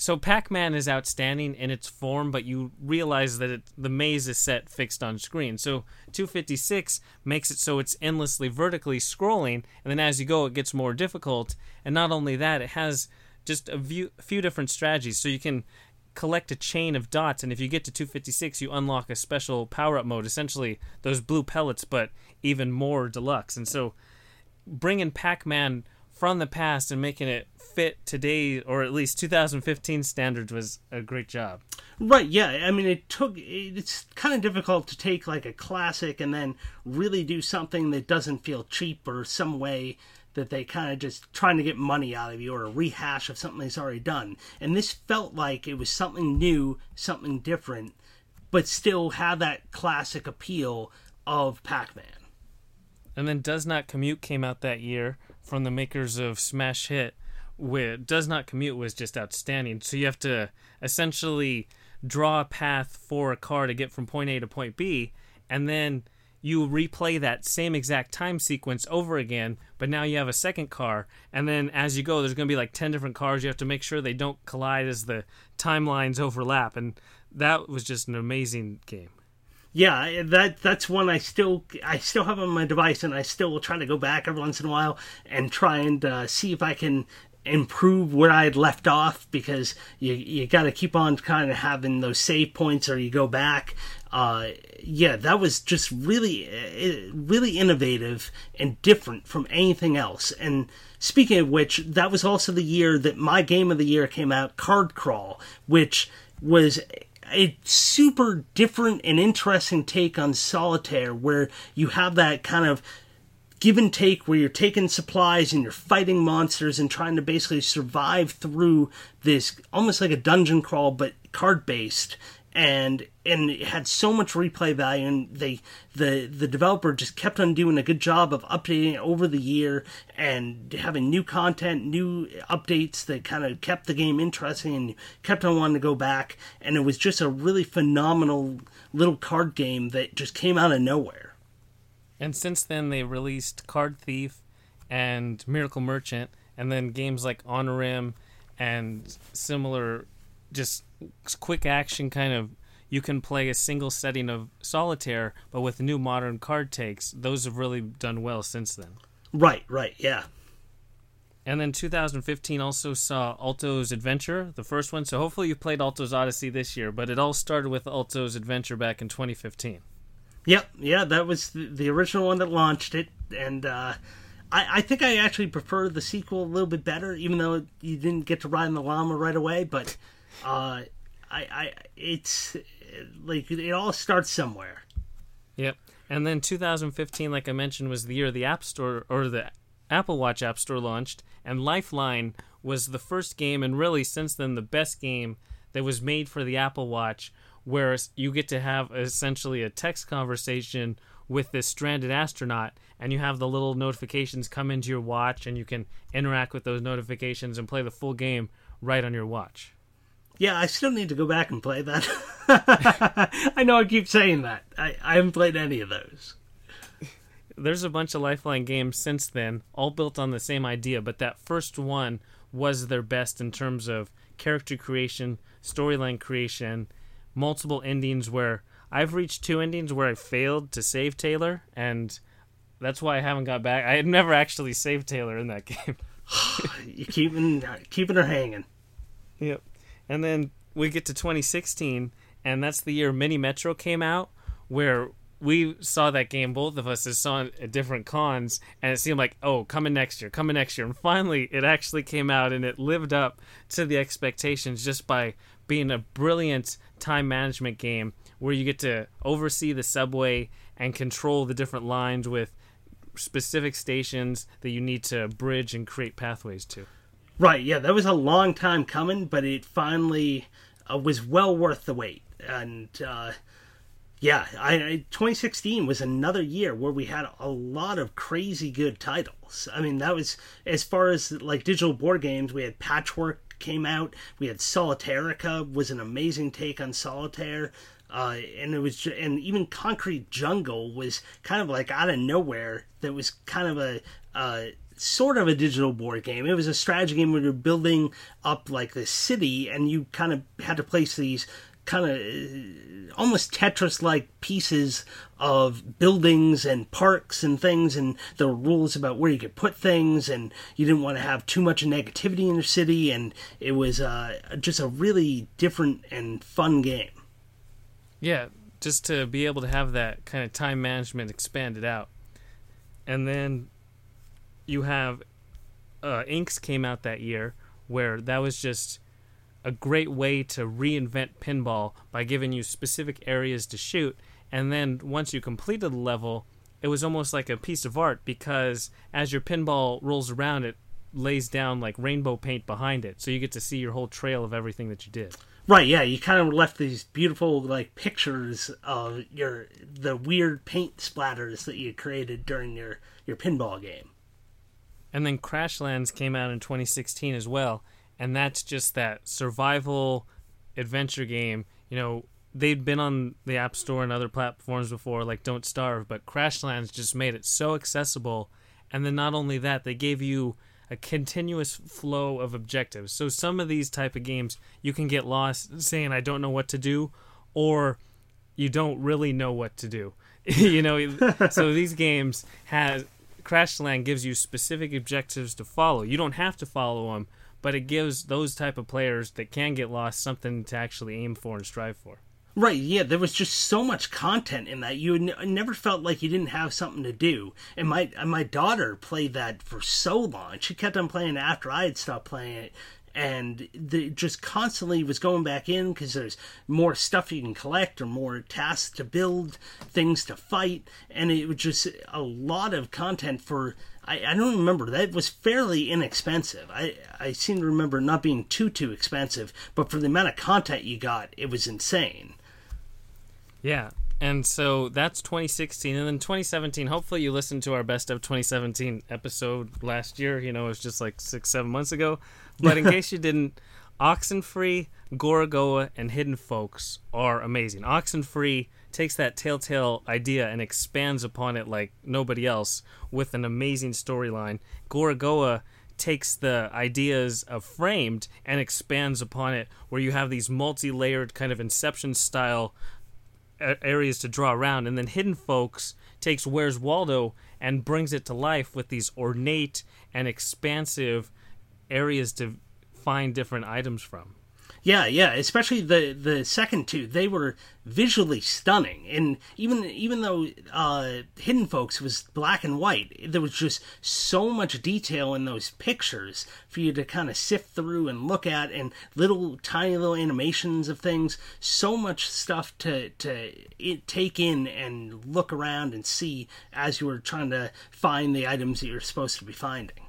So Pac-Man is outstanding in its form, but you realize that it, the maze is set fixed on screen. So 256 makes it so it's endlessly vertically scrolling, and then as you go, it gets more difficult. And not only that, it has just a few different strategies. So you can collect a chain of dots, and if you get to 256, you unlock a special power up mode, essentially those blue pellets, but even more deluxe. And so bringing Pac Man from the past and making it fit today, or at least 2015 standards, was a great job. Right, yeah. I mean, it took. It's kind of difficult to take like a classic and then really do something that doesn't feel cheap or some way that they kind of just trying to get money out of you or a rehash of something that's already done. And this felt like it was something new, something different, but still had that classic appeal of Pac Man. And then Does Not Commute came out that year from the makers of Smash Hit. With Does Not Commute was just outstanding. So you have to essentially draw a path for a car to get from point A to point B, and then you replay that same exact time sequence over again, but now you have a second car, and then as you go, there's going to be like 10 different cars. You have to make sure they don't collide as the timelines overlap, and that was just an amazing game. Yeah, that that's one I still I still have on my device, and I still try to go back every once in a while and try and uh, see if I can improve where I had left off because you you got to keep on kind of having those save points or you go back. Uh, yeah, that was just really uh, really innovative and different from anything else. And speaking of which, that was also the year that my game of the year came out, Card Crawl, which was a super different and interesting take on solitaire where you have that kind of give and take where you're taking supplies and you're fighting monsters and trying to basically survive through this almost like a dungeon crawl but card based and and it had so much replay value and they the the developer just kept on doing a good job of updating it over the year and having new content new updates that kind of kept the game interesting and kept on wanting to go back. And it was just a really phenomenal little card game that just came out of nowhere. And since then, they released Card Thief and Miracle Merchant, and then games like Onirim and similar, just quick action kind of. You can play a single setting of solitaire, but with new modern card takes. Those have really done well since then. right right yeah And then 2015 also saw Alto's Adventure, the first one. So hopefully you played Alto's Odyssey this year, but it all started with Alto's Adventure back in 2015. Yep, yeah, that was the, original one that launched it, and uh, I, I think I actually prefer the sequel a little bit better, even though you didn't get to ride in the llama right away. But uh, I, I, it's like it all starts somewhere. Yep. And then 2015, like I mentioned, was the year the App Store or the Apple Watch App Store launched, and Lifeline was the first game, and really since then the best game that was made for the Apple Watch, where you get to have essentially a text conversation with this stranded astronaut, and you have the little notifications come into your watch, and you can interact with those notifications and play the full game right on your watch. Yeah, I still need to go back and play that. I know I keep saying that. I, I haven't played any of those. there's a bunch of Lifeline games since then, all built on the same idea, but that first one was their best in terms of character creation, storyline creation, multiple endings where I've reached two endings where I failed to save Taylor, and that's why I haven't got back. I had never actually saved Taylor in that game. you keeping keeping her hanging. Yep. And then we get to 2016, and that's the year Mini Metro came out, where we saw that game, both of us, as saw at different cons, and it seemed like, oh, coming next year, coming next year. And finally, it actually came out, and it lived up to the expectations just by being a brilliant time management game where you get to oversee the subway and control the different lines with specific stations that you need to bridge and create pathways to. Right, yeah, that was a long time coming, but it finally uh, was well worth the wait. And uh, yeah, I, I, 2016 was another year where we had a lot of crazy good titles. I mean, that was as far as like digital board games. We had Patchwork came out. We had Solitairica was an amazing take on Solitaire. Uh, and it was, and even Concrete Jungle was kind of like out of nowhere. That was kind of a, uh, sort of a digital board game. It was a strategy game where you're building up like a city, and you kind of had to place these kind of uh, almost Tetris like pieces of buildings and parks and things, and there were rules about where you could put things, and you didn't want to have too much negativity in your city, and it was uh, just a really different and fun game. Yeah, just to be able to have that kind of time management expanded out. And then you have uh, Inks came out that year, where that was just a great way to reinvent pinball by giving you specific areas to shoot. And then once you completed the level, it was almost like a piece of art because as your pinball rolls around, it lays down like rainbow paint behind it. So you get to see your whole trail of everything that you did. Right, yeah, you kind of left these beautiful like pictures of your the weird paint splatters that you created during your your pinball game. And then Crashlands came out in 2016 as well, and that's just that survival adventure game. You know, they'd been on the App Store and other platforms before, like Don't Starve, but Crashlands just made it so accessible. And then not only that, they gave you a continuous flow of objectives. So some of these type of games, you can get lost saying I don't know what to do, or you don't really know what to do. you know, so these games has Crashland gives you specific objectives to follow. You don't have to follow them, but it gives those type of players that can get lost something to actually aim for and strive for. Right, yeah, there was just so much content in that. You n- never felt like you didn't have something to do. And my and my daughter played that for so long. She kept on playing after I had stopped playing it. And the, just constantly was going back in because there's more stuff you can collect or more tasks to build, things to fight. And it was just a lot of content for I, I don't remember. That was fairly inexpensive. I, I seem to remember not being too, too expensive, but for the amount of content you got, it was insane. Yeah. And so that's 2016. And then 2017, hopefully you listened to our best of 2017 episode last year. You know, it was just like six, seven months ago. But in case you didn't, Oxenfree, Gorogoa, and Hidden Folks are amazing. Oxenfree takes that Telltale idea and expands upon it like nobody else with an amazing storyline. Gorogoa takes the ideas of Framed and expands upon it, where you have these multi layered kind of Inception style areas to draw around. And then Hidden Folks takes Where's Waldo and brings it to life with these ornate and expansive areas to find different items from. Yeah, yeah, especially the the second two, they were visually stunning, and even even though uh, Hidden Folks was black and white, there was just so much detail in those pictures for you to kind of sift through and look at, and little tiny little animations of things, so much stuff to to take in and look around and see as you were trying to find the items that you're supposed to be finding.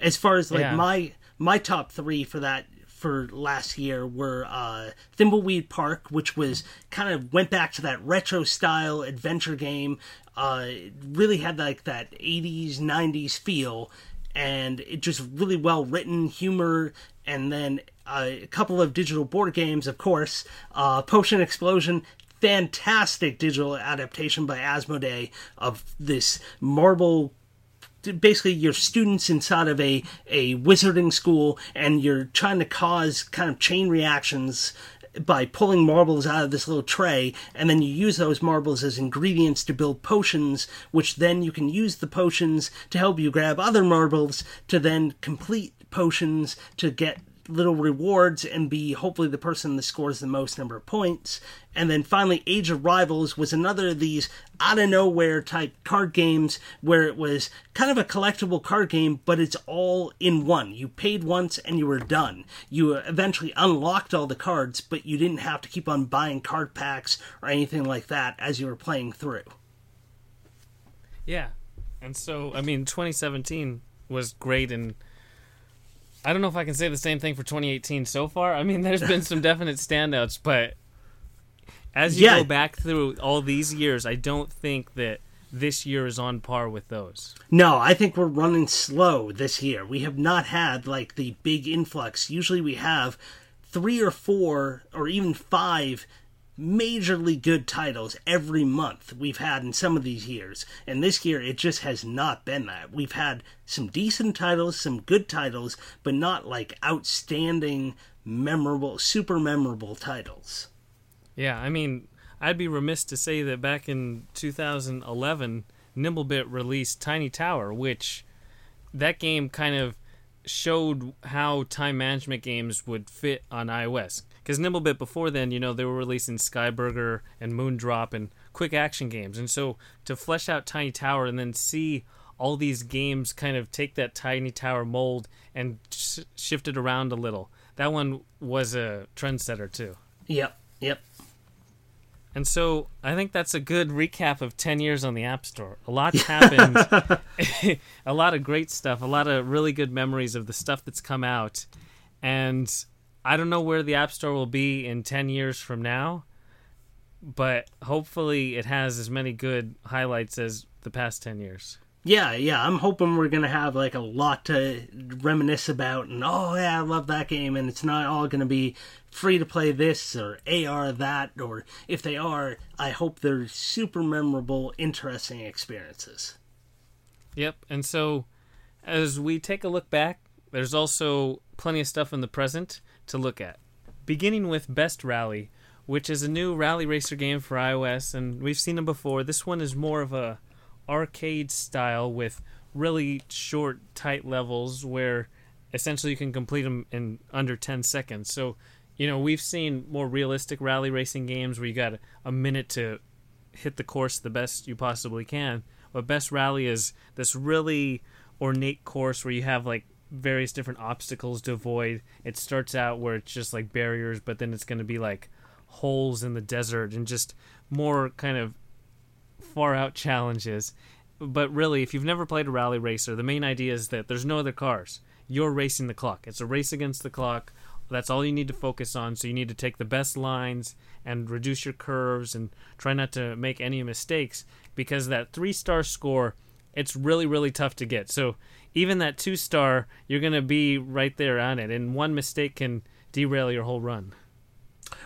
As far as like yeah. my my top three for that for last year were uh, Thimbleweed Park, which was kind of went back to that retro style adventure game. Uh, really had like that 80s, 90s feel, and it just really well written humor. And then uh, a couple of digital board games, of course. Uh, Potion Explosion, fantastic digital adaptation by Asmodee of this marble basically you're students inside of a, a wizarding school and you're trying to cause kind of chain reactions by pulling marbles out of this little tray, and then you use those marbles as ingredients to build potions, which then you can use the potions to help you grab other marbles to then complete potions to get little rewards and be hopefully the person that scores the most number of points. And then finally, Age of Rivals was another of these out of nowhere type card games where it was kind of a collectible card game, but it's all in one. You paid once and you were done. You eventually unlocked all the cards, but you didn't have to keep on buying card packs or anything like that as you were playing through. Yeah. And so, I mean, 2017 was great and I don't know if I can say the same thing for 2018 so far. I mean, there's been some definite standouts, but as you Yeah. go back through all these years, I don't think that this year is on par with those. No, I think we're running slow this year. We have not had like the big influx. Usually we have three or four or even five majorly good titles every month we've had in some of these years. And this year it just has not been that. We've had some decent titles, some good titles, but not like outstanding, memorable, super memorable titles. Yeah, I mean, I'd be remiss to say that back in 2011, Nimblebit released Tiny Tower, which that game kind of showed how time management games would fit on iOS. Because Nimblebit before then, you know, they were releasing Skyburger and Moondrop and quick action games. And so to flesh out Tiny Tower and then see all these games kind of take that Tiny Tower mold and sh- shift it around a little, that one was a trendsetter too. Yep, yep. And so I think that's a good recap of 10 years on the App Store. A lot's happened. a lot of great stuff, a lot of really good memories of the stuff that's come out. And I don't know where the App Store will be in 10 years from now, but hopefully it has as many good highlights as the past 10 years. Yeah, yeah, I'm hoping we're gonna have like a lot to reminisce about, and oh yeah, I love that game, and it's not all gonna be free to play this or AR that, or if they are, I hope they're super memorable, interesting experiences. Yep. And so as we take a look back, there's also plenty of stuff in the present to look at. Beginning with Best Rally, which is a new rally racer game for iOS, and we've seen them before. This one is more of a arcade style with really short, tight levels where essentially you can complete them in under 10 seconds. So, you know, we've seen more realistic rally racing games where you got a minute to hit the course the best you possibly can. But Best Rally is this really ornate course where you have like various different obstacles to avoid. It starts out where it's just like barriers, but then it's going to be like holes in the desert and just more kind of far out challenges. But really, if you've never played a rally racer, the main idea is that there's no other cars. You're racing the clock. It's a race against the clock. That's all you need to focus on. So you need to take the best lines and reduce your curves and try not to make any mistakes because that three star score, it's really, really tough to get. So even that two star, you're going to be right there on it. And one mistake can derail your whole run.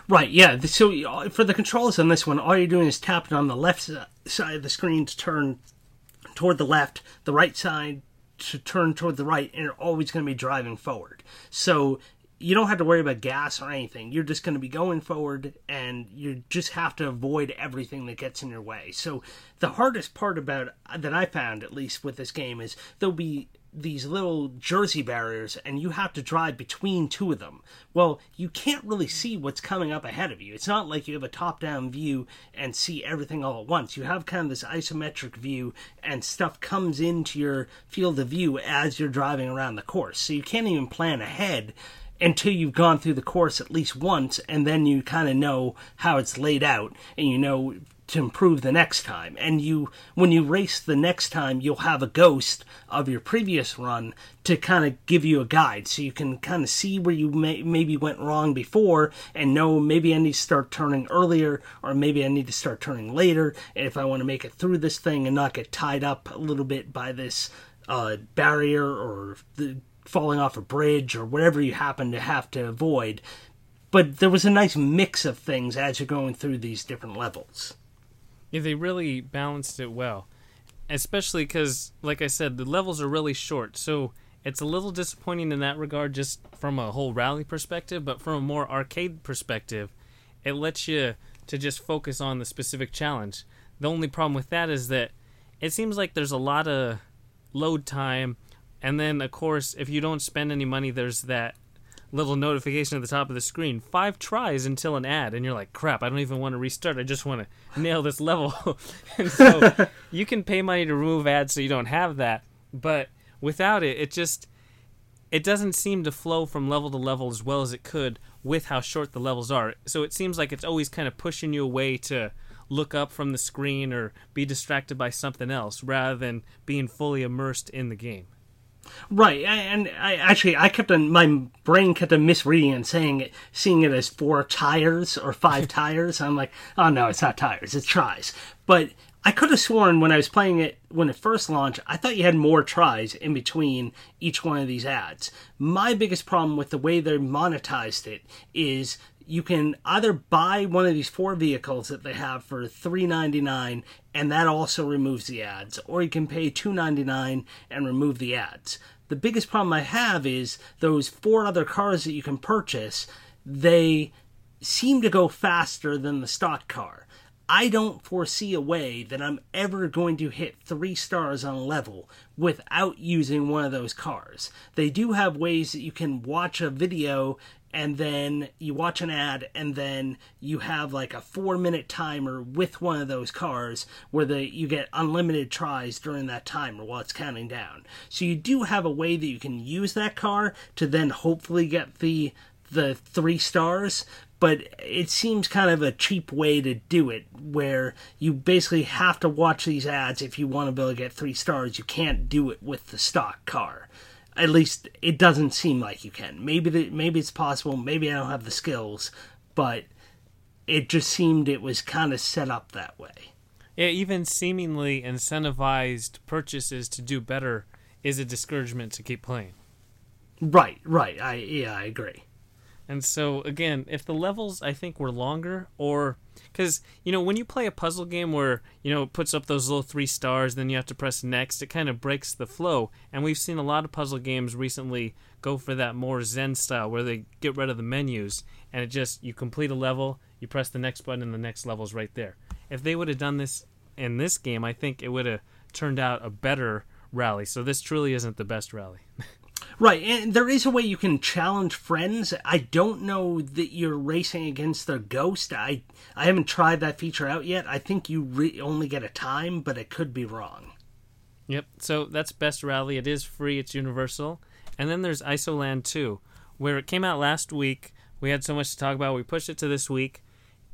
Right, yeah. So uh, for the controls on this one, all you're doing is tapping on the left side of the screen to turn toward the left, the right side to turn toward the right, and you're always going to be driving forward. So you don't have to worry about gas or anything. You're just going to be going forward, and you just have to avoid everything that gets in your way. So the hardest part about that I found, at least with this game, is there'll be these little jersey barriers and you have to drive between two of them. Well, you can't really see what's coming up ahead of you. It's not like you have a top down view and see everything all at once. You have kind of this isometric view and stuff comes into your field of view as you're driving around the course. So you can't even plan ahead until you've gone through the course at least once and then you kind of know how it's laid out and you know to improve the next time. And you when you race the next time you'll have a ghost of your previous run to kind of give you a guide so you can kind of see where you may, maybe went wrong before and know maybe I need to start turning earlier or maybe I need to start turning later if I want to make it through this thing and not get tied up a little bit by this uh, barrier or the falling off a bridge or whatever you happen to have to avoid but there was a nice mix of things as you're going through these different levels Yeah, they really balanced it well. Especially because, like I said, the levels are really short. So it's a little disappointing in that regard, just from a whole rally perspective. But from a more arcade perspective, it lets you to just focus on the specific challenge. The only problem with that is that it seems like there's a lot of load time, and then of course, if you don't spend any money, there's that little notification at the top of the screen. Five tries until an ad and you're like crap i don't even want to restart. I just want to nail this level. And so you can pay money to remove ads so you don't have that but without it it just it doesn't seem to flow from level to level as well as it could with how short the levels are. So it seems like it's always kind of pushing you away to look up from the screen or be distracted by something else rather than being fully immersed in the game Right, and I actually I kept on my brain kept on misreading and saying it, seeing it as four tires or five tires. I'm like, oh no, it's not tires, it's tries. But I could have sworn when I was playing it when it first launched, I thought you had more tries in between each one of these ads. My biggest problem with the way they monetized it is you can either buy one of these four vehicles that they have for $3.99 and that also removes the ads or you can pay $2.99 and remove the ads the biggest problem i have is those four other cars that you can purchase they seem to go faster than the stock car I don't foresee a way that I'm ever going to hit three stars on a level without using one of those cars. They do have ways that you can watch a video and then you watch an ad and then you have like a four minute timer with one of those cars where the you get unlimited tries during that timer while it's counting down. So you do have a way that you can use that car to then hopefully get the the three stars but it seems kind of a cheap way to do it where you basically have to watch these ads if you want to be able to get three stars. You can't do it with the stock car at least it doesn't seem like you can. Maybe the, maybe it's possible. Maybe I don't have the skills, but it just seemed it was kind of set up that way. Yeah, even seemingly incentivized purchases to do better is a discouragement to keep playing. Right, right. I yeah, I agree. And so again, if the levels I think were longer or because you know when you play a puzzle game where you know it puts up those little three stars then you have to press next it kind of breaks the flow. And we've seen a lot of puzzle games recently go for that more zen style where they get rid of the menus and it just you complete a level you press the next button and the next level's right there. If they would have done this in this game i think it would have turned out a better rally. So this truly isn't the best rally Right, and there is a way you can challenge friends. I don't know that you're racing against their ghost. I I haven't tried that feature out yet. I think you re- only get a time, but it could be wrong. Yep. So that's Best Rally. It is free. It's universal. And then there's Isoland 2, where it came out last week. We had so much to talk about. We pushed it to this week,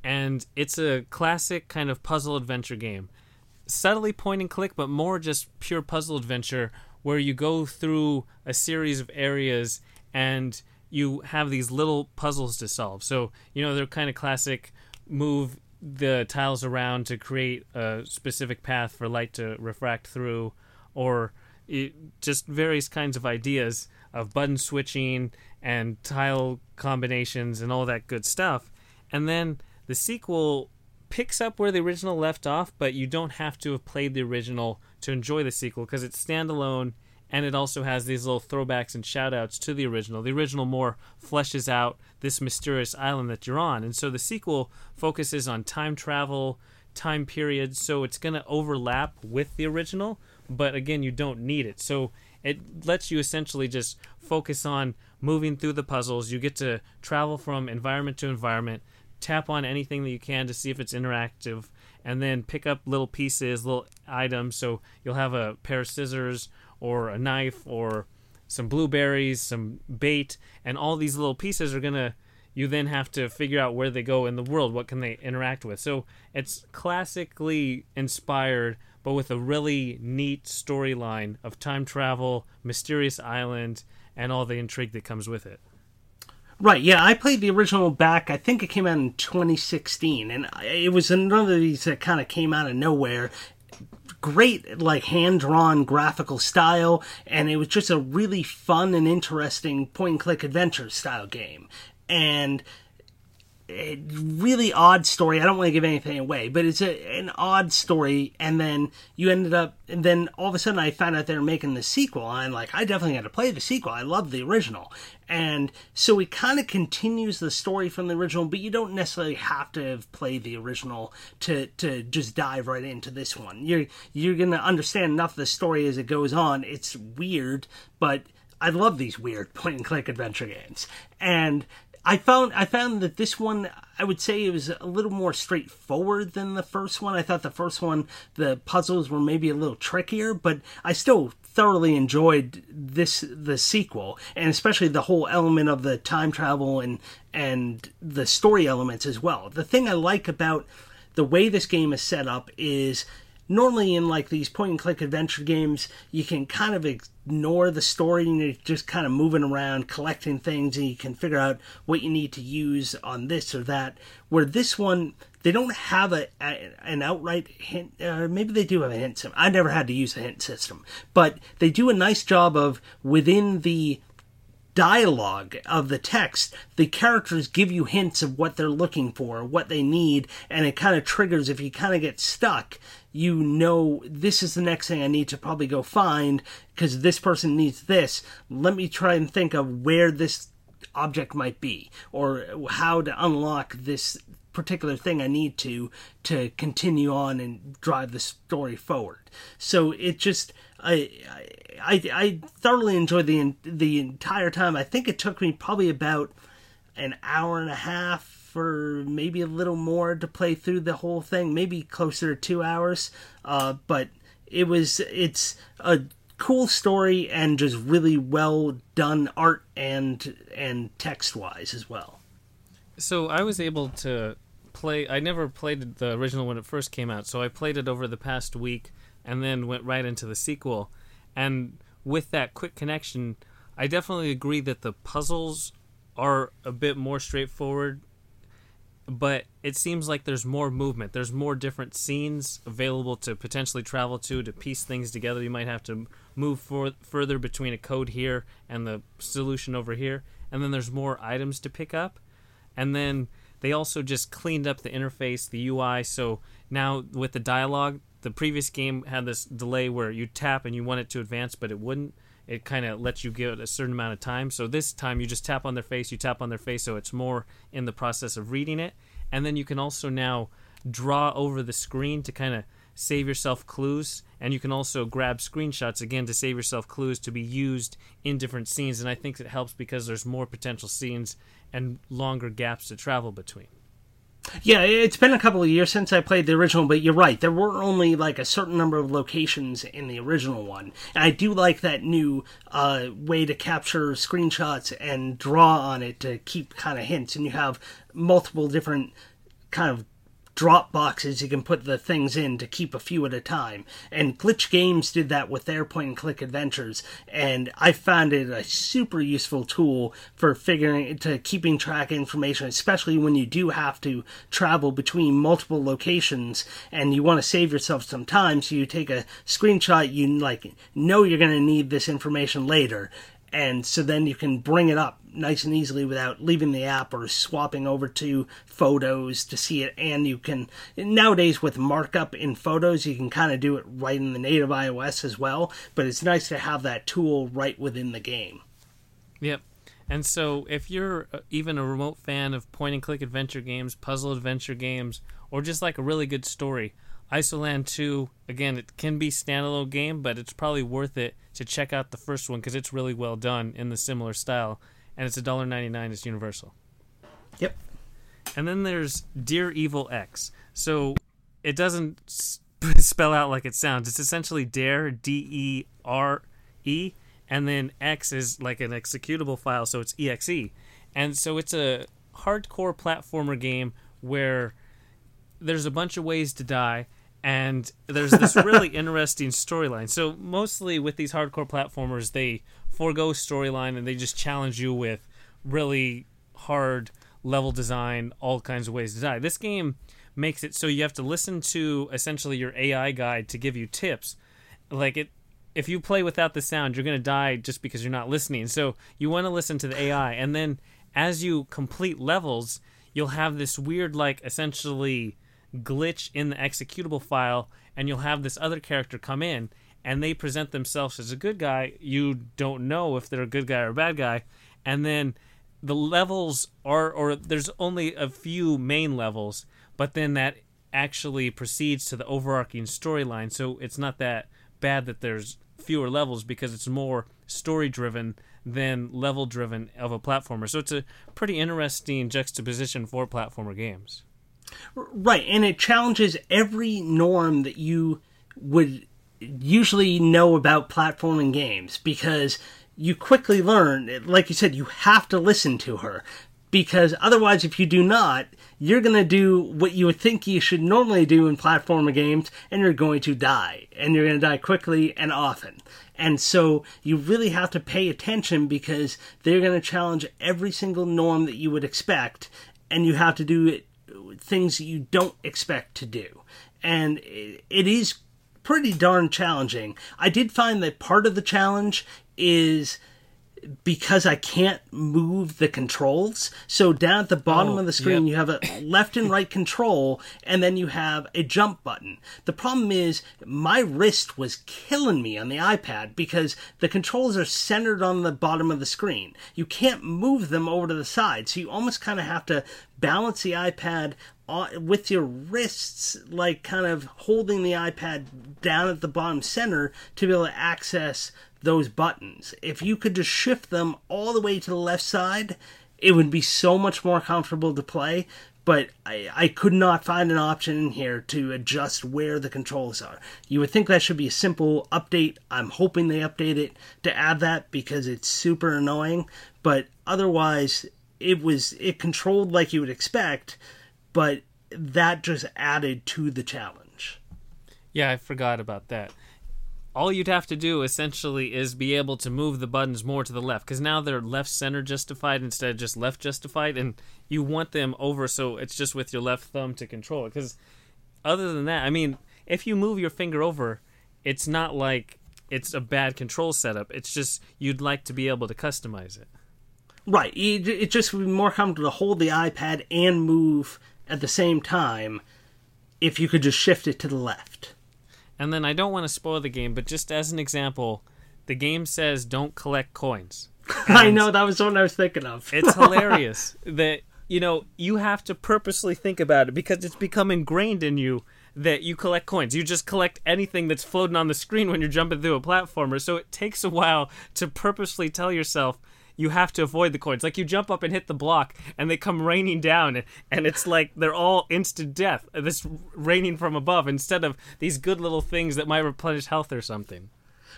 and it's a classic kind of puzzle adventure game. Subtly point and click, but more just pure puzzle adventure where you go through a series of areas and you have these little puzzles to solve. So, you know, they're kind of classic move the tiles around to create a specific path for light to refract through, or just various kinds of ideas of button switching and tile combinations and all that good stuff. And then the sequel picks up where the original left off, but you don't have to have played the original to enjoy the sequel because it's standalone and it also has these little throwbacks and shoutouts to the original. The original more fleshes out this mysterious island that you're on, and so the sequel focuses on time travel, time periods, so it's going to overlap with the original, but again, you don't need it. So it lets you essentially just focus on moving through the puzzles. You get to travel from environment to environment, tap on anything that you can to see if it's interactive, and then pick up little pieces, little items. So you'll have a pair of scissors or a knife or some blueberries, some bait, and all these little pieces are to you then have to figure out where they go in the world, what can they interact with. So it's classically inspired but with a really neat storyline of time travel, mysterious island, and all the intrigue that comes with it. Right, yeah, I played the original back. I think it came out in 2016, and it was another of these that kind of came out of nowhere. Great, like hand drawn graphical style, and it was just a really fun and interesting point and click adventure style game. And a really odd story. I don't want to give anything away, but it's a, an odd story. And then you ended up, and then all of a sudden I found out they were making the sequel. And I'm like, I definitely got to play the sequel. I love the original. And so it kind of continues the story from the original, but you don't necessarily have to have played the original to, to just dive right into this one. You're, you're going to understand enough of the story as it goes on. It's weird, but I love these weird point and click adventure games. And I found I found that this one I would say it was a little more straightforward than the first one. I thought the first one the puzzles were maybe a little trickier, but I still thoroughly enjoyed this the sequel and especially the whole element of the time travel and and the story elements as well. The thing I like about the way this game is set up is normally in like these point and click adventure games, you can kind of ignore the story and you're just kind of moving around, collecting things, and you can figure out what you need to use on this or that. Where this one, they don't have a, a an outright hint, or maybe they do have a hint system. I never had to use a hint system, but they do a nice job of within the dialogue of the text, the characters give you hints of what they're looking for, what they need, and it kind of triggers if you kind of get stuck you know this is the next thing I need to probably go find because this person needs this. Let me try and think of where this object might be or how to unlock this particular thing I need to to continue on and drive the story forward. So it just I I I thoroughly enjoyed the the entire time. I think it took me probably about an hour and a half for maybe a little more to play through the whole thing, maybe closer to two hours. Uh, but it was it's a cool story and just really well done art and and text wise as well. So I was able to play. I never played the original when it first came out, so I played it over the past week and then went right into the sequel. And with that quick connection, I definitely agree that the puzzles are a bit more straightforward but it seems like there's more movement. There's more different scenes available to potentially travel to to piece things together. You might have to move for, further between a code here and the solution over here, and then there's more items to pick up. And then they also just cleaned up the interface, the UI. So now with the dialogue, the previous game had this delay where you tap and you want it to advance, but it wouldn't. It kind of lets you give it a certain amount of time. So this time you just tap on their face, you tap on their face, so it's more in the process of reading it. And then you can also now draw over the screen to kind of save yourself clues. And you can also grab screenshots again to save yourself clues to be used in different scenes. And i think it helps because there's more potential scenes and longer gaps to travel between yeah, it's been a couple of years since I played the original, but you're right. There were only like a certain number of locations in the original one. And I do like that new uh, way to capture screenshots and draw on it to keep kind of hints. And you have multiple different kind of drop boxes you can put the things in to keep a few at a time. And Glitch Games did that with their point and click adventures, and I found it a super useful tool for figuring to keeping track of information, especially when you do have to travel between multiple locations and you want to save yourself some time. So you take a screenshot, you like know you're going to need this information later, and so then you can bring it up nice and easily without leaving the app or swapping over to photos to see it. And you can nowadays with markup in photos you can kind of do it right in the native ios as well but it's nice to have that tool right within the game. Yep. And so if you're uh, even a remote fan of point and click adventure games puzzle adventure games or just like a really good story Isoland 2, again, it can be standalone game, but it's probably worth it to check out the first one because it's really well done in the similar style, and it's $1.99. It's universal. Yep. And then there's Dere Evil EXE. So it doesn't spell out like it sounds. It's essentially Dare, D E R E, and then X is like an executable file, so it's EXE. And so it's a hardcore platformer game where there's a bunch of ways to die and there's this really interesting storyline. So mostly with these hardcore platformers, they forego storyline and they just challenge you with really hard level design, all kinds of ways to die. This game makes it so you have to listen to essentially your AI guide to give you tips. Like it if you play without the sound, you're going to die just because you're not listening. So you want to listen to the AI and then as you complete levels, you'll have this weird, like, essentially glitch in the executable file, and you'll have this other character come in, and they present themselves as a good guy. You don't know if they're a good guy or a bad guy, and then the levels are, or there's only a few main levels, but then that actually proceeds to the overarching storyline. So it's not that bad that there's fewer levels because it's more story driven than level driven of a platformer. So it's a pretty interesting juxtaposition for platformer games. Right, and it challenges every norm that you would usually know about platforming games because you quickly learn, like you said, you have to listen to her because otherwise, if you do not, you're going to do what you would think you should normally do in platformer games, and you're going to die. And you're going to die quickly and often. And so you really have to pay attention because they're going to challenge every single norm that you would expect, and you have to do it, things that you don't expect to do. And it is pretty darn challenging. I did find that part of the challenge is because I can't move the controls. So down at the bottom Oh, of the screen, yep. you have a left and right control, and then you have a jump button. The problem is my wrist was killing me on the iPad because the controls are centered on the bottom of the screen. You can't move them over to the side, so you almost kind of have to balance the iPad with your wrists, like kind of holding the iPad down at the bottom center to be able to access those buttons. If you could just shift them all the way to the left side, it would be so much more comfortable to play. But I, I could not find an option in here to adjust where the controls are. You would think that should be a simple update. I'm hoping they update it to add that because it's super annoying. But otherwise, it was it controlled like you would expect, but that just added to the challenge. Yeah, I forgot about that. All you'd have to do essentially is be able to move the buttons more to the left because now they're left center justified instead of just left justified, and you want them over so it's just with your left thumb to control it. Because other than that, I mean, if you move your finger over, it's not like it's a bad control setup. It's just you'd like to be able to customize it. Right. It, just would be more comfortable to hold the iPad and move at the same time if you could just shift it to the left. And then I don't want to spoil the game, but just as an example, the game says don't collect coins. I know that was what I was thinking of. It's hilarious that you know you have to purposely think about it because it's become ingrained in you that you collect coins. You just collect anything that's floating on the screen when you're jumping through a platformer. So it takes a while to purposely tell yourself you have to avoid the coins. Like you jump up and hit the block and they come raining down and it's like they're all instant death. This raining from above instead of these good little things that might replenish health or something.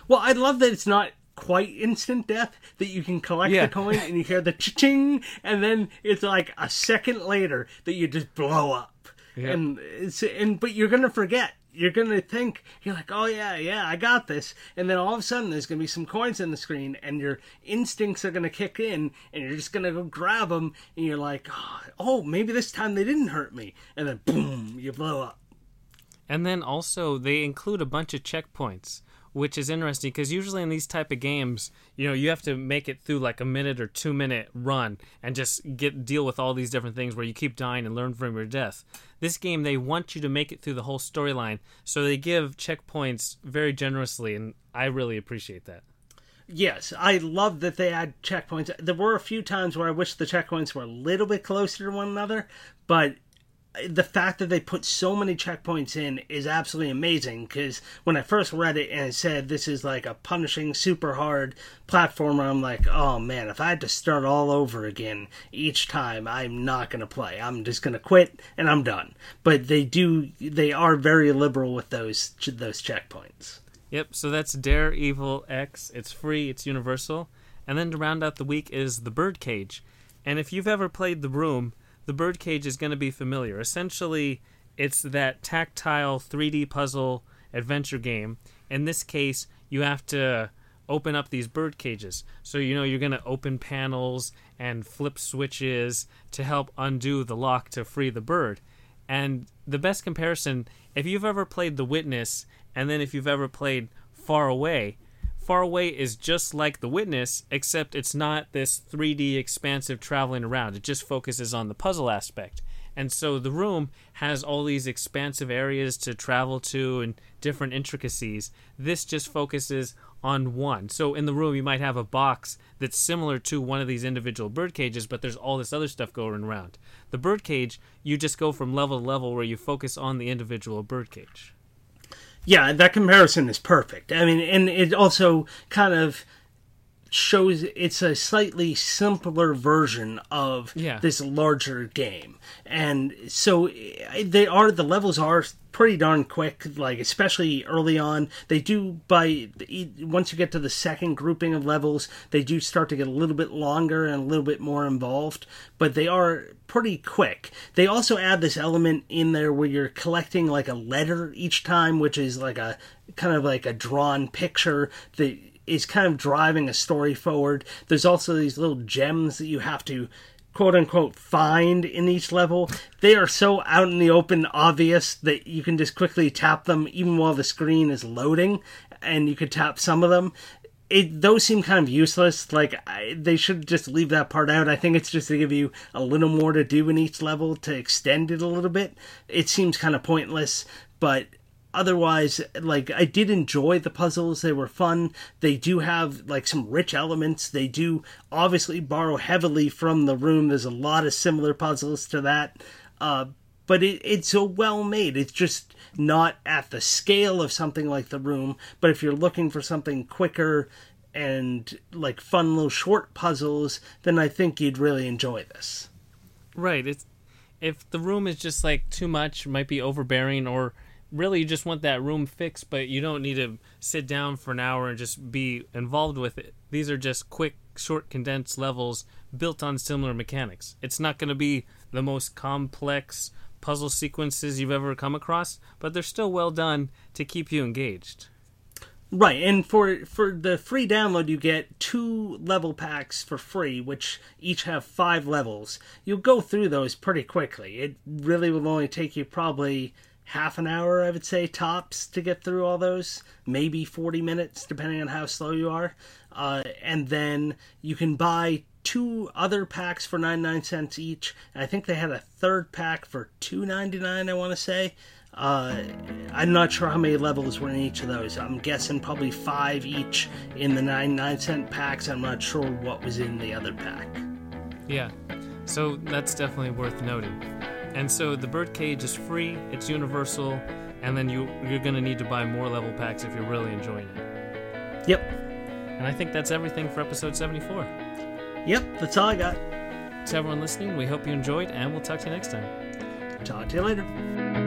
Well, I love that it's not quite instant death that you can collect Yeah. the coin and you hear the ching and then it's like a second later that you just blow up. Yeah. And it's and but you're gonna forget. You're gonna think you're like, oh yeah, yeah, I got this, and then all of a sudden there's gonna be some coins in the screen, and your instincts are gonna kick in, and you're just gonna go grab them, and you're like, oh, oh maybe this time they didn't hurt me, and then boom, you blow up. And then also they include a bunch of checkpoints, which is interesting because usually in these type of games, you know, you have to make it through like a minute or two minute run and just get deal with all these different things where you keep dying and learn from your death. This game they want you to make it through the whole storyline, so they give checkpoints very generously, and I really appreciate that. Yes, I love that they add checkpoints. There were a few times where I wish the checkpoints were a little bit closer to one another, but the fact that they put so many checkpoints in is absolutely amazing because when I first read it and it said this is like a punishing, super hard platformer, I'm like, oh man, if I had to start all over again each time, I'm not going to play. I'm just going to quit and I'm done. But they do, they are very liberal with those those checkpoints. Yep, so that's Dere Evil EXE. It's free, it's universal. And then to round out the week is The Birdcage. And if you've ever played The Room, The Birdcage is going to be familiar. Essentially, it's that tactile 3D puzzle adventure game. In this case, you have to open up these bird cages. So, you know, you're going to open panels and flip switches to help undo the lock to free the bird. And the best comparison, if you've ever played The Witness, and then if you've ever played Faraway, Faraway is just like The Witness, except it's not this 3D expansive traveling around. It just focuses on the puzzle aspect. And so the room has all these expansive areas to travel to and different intricacies. This just focuses on one. So in the room, you might have a box that's similar to one of these individual bird cages, but there's all this other stuff going around. The bird cage, you just go from level to level where you focus on the individual bird cage. Yeah, that comparison is perfect. I mean, and it also kind of shows it's a slightly simpler version of Yeah. this larger game. And so eh, they are the levels are pretty darn quick like especially early on they do by once you get to the second grouping of levels they do start to get a little bit longer and a little bit more involved but they are pretty quick they also add this element in there where you're collecting like a letter each time which is like a kind of like a drawn picture that is kind of driving a story forward. There's also these little gems that you have to quote unquote find in each level. They are so out in the open obvious that you can just quickly tap them even while the screen is loading and you could tap some of them. It, those seem kind of useless. Like I, they should just leave that part out. I think it's just to give you a little more to do in each level to extend it a little bit. It seems kind of pointless, but otherwise like i did enjoy the puzzles they were fun they do have like some rich elements they do obviously borrow heavily from the room there's a lot of similar puzzles to that uh, but it, it's so well made it's just not at the scale of something like the room but if you're looking for something quicker and like fun little short puzzles then i think you'd really enjoy this Right. It's if the room is just like too much, might be overbearing, or really you just want that room fixed, but you don't need to sit down for an hour and just be involved with it. These are just quick, short, condensed levels built on similar mechanics. It's not going to be the most complex puzzle sequences you've ever come across, but they're still well done to keep you engaged. Right, and for for the free download, you get two level packs for free, which each have five levels. You'll go through those pretty quickly. It really will only take you probably half an hour, I would say, tops to get through all those. Maybe forty minutes, depending on how slow you are. Uh, and then you can buy two other packs for 99 cents each. I think they had a third pack for 2.99. I want to say. Uh, I'm not sure how many levels were in each of those. I'm guessing probably five each in the 99 cent packs. I'm not sure what was in the other pack. Yeah, so that's definitely worth noting. And so the birdcage is free, it's universal, and then you you're gonna need to buy more level packs if you're really enjoying it. Yep. And I think that's everything for episode 74. Yep, that's all I got. To everyone listening, we hope you enjoyed, and we'll talk to you next time. Talk to you later.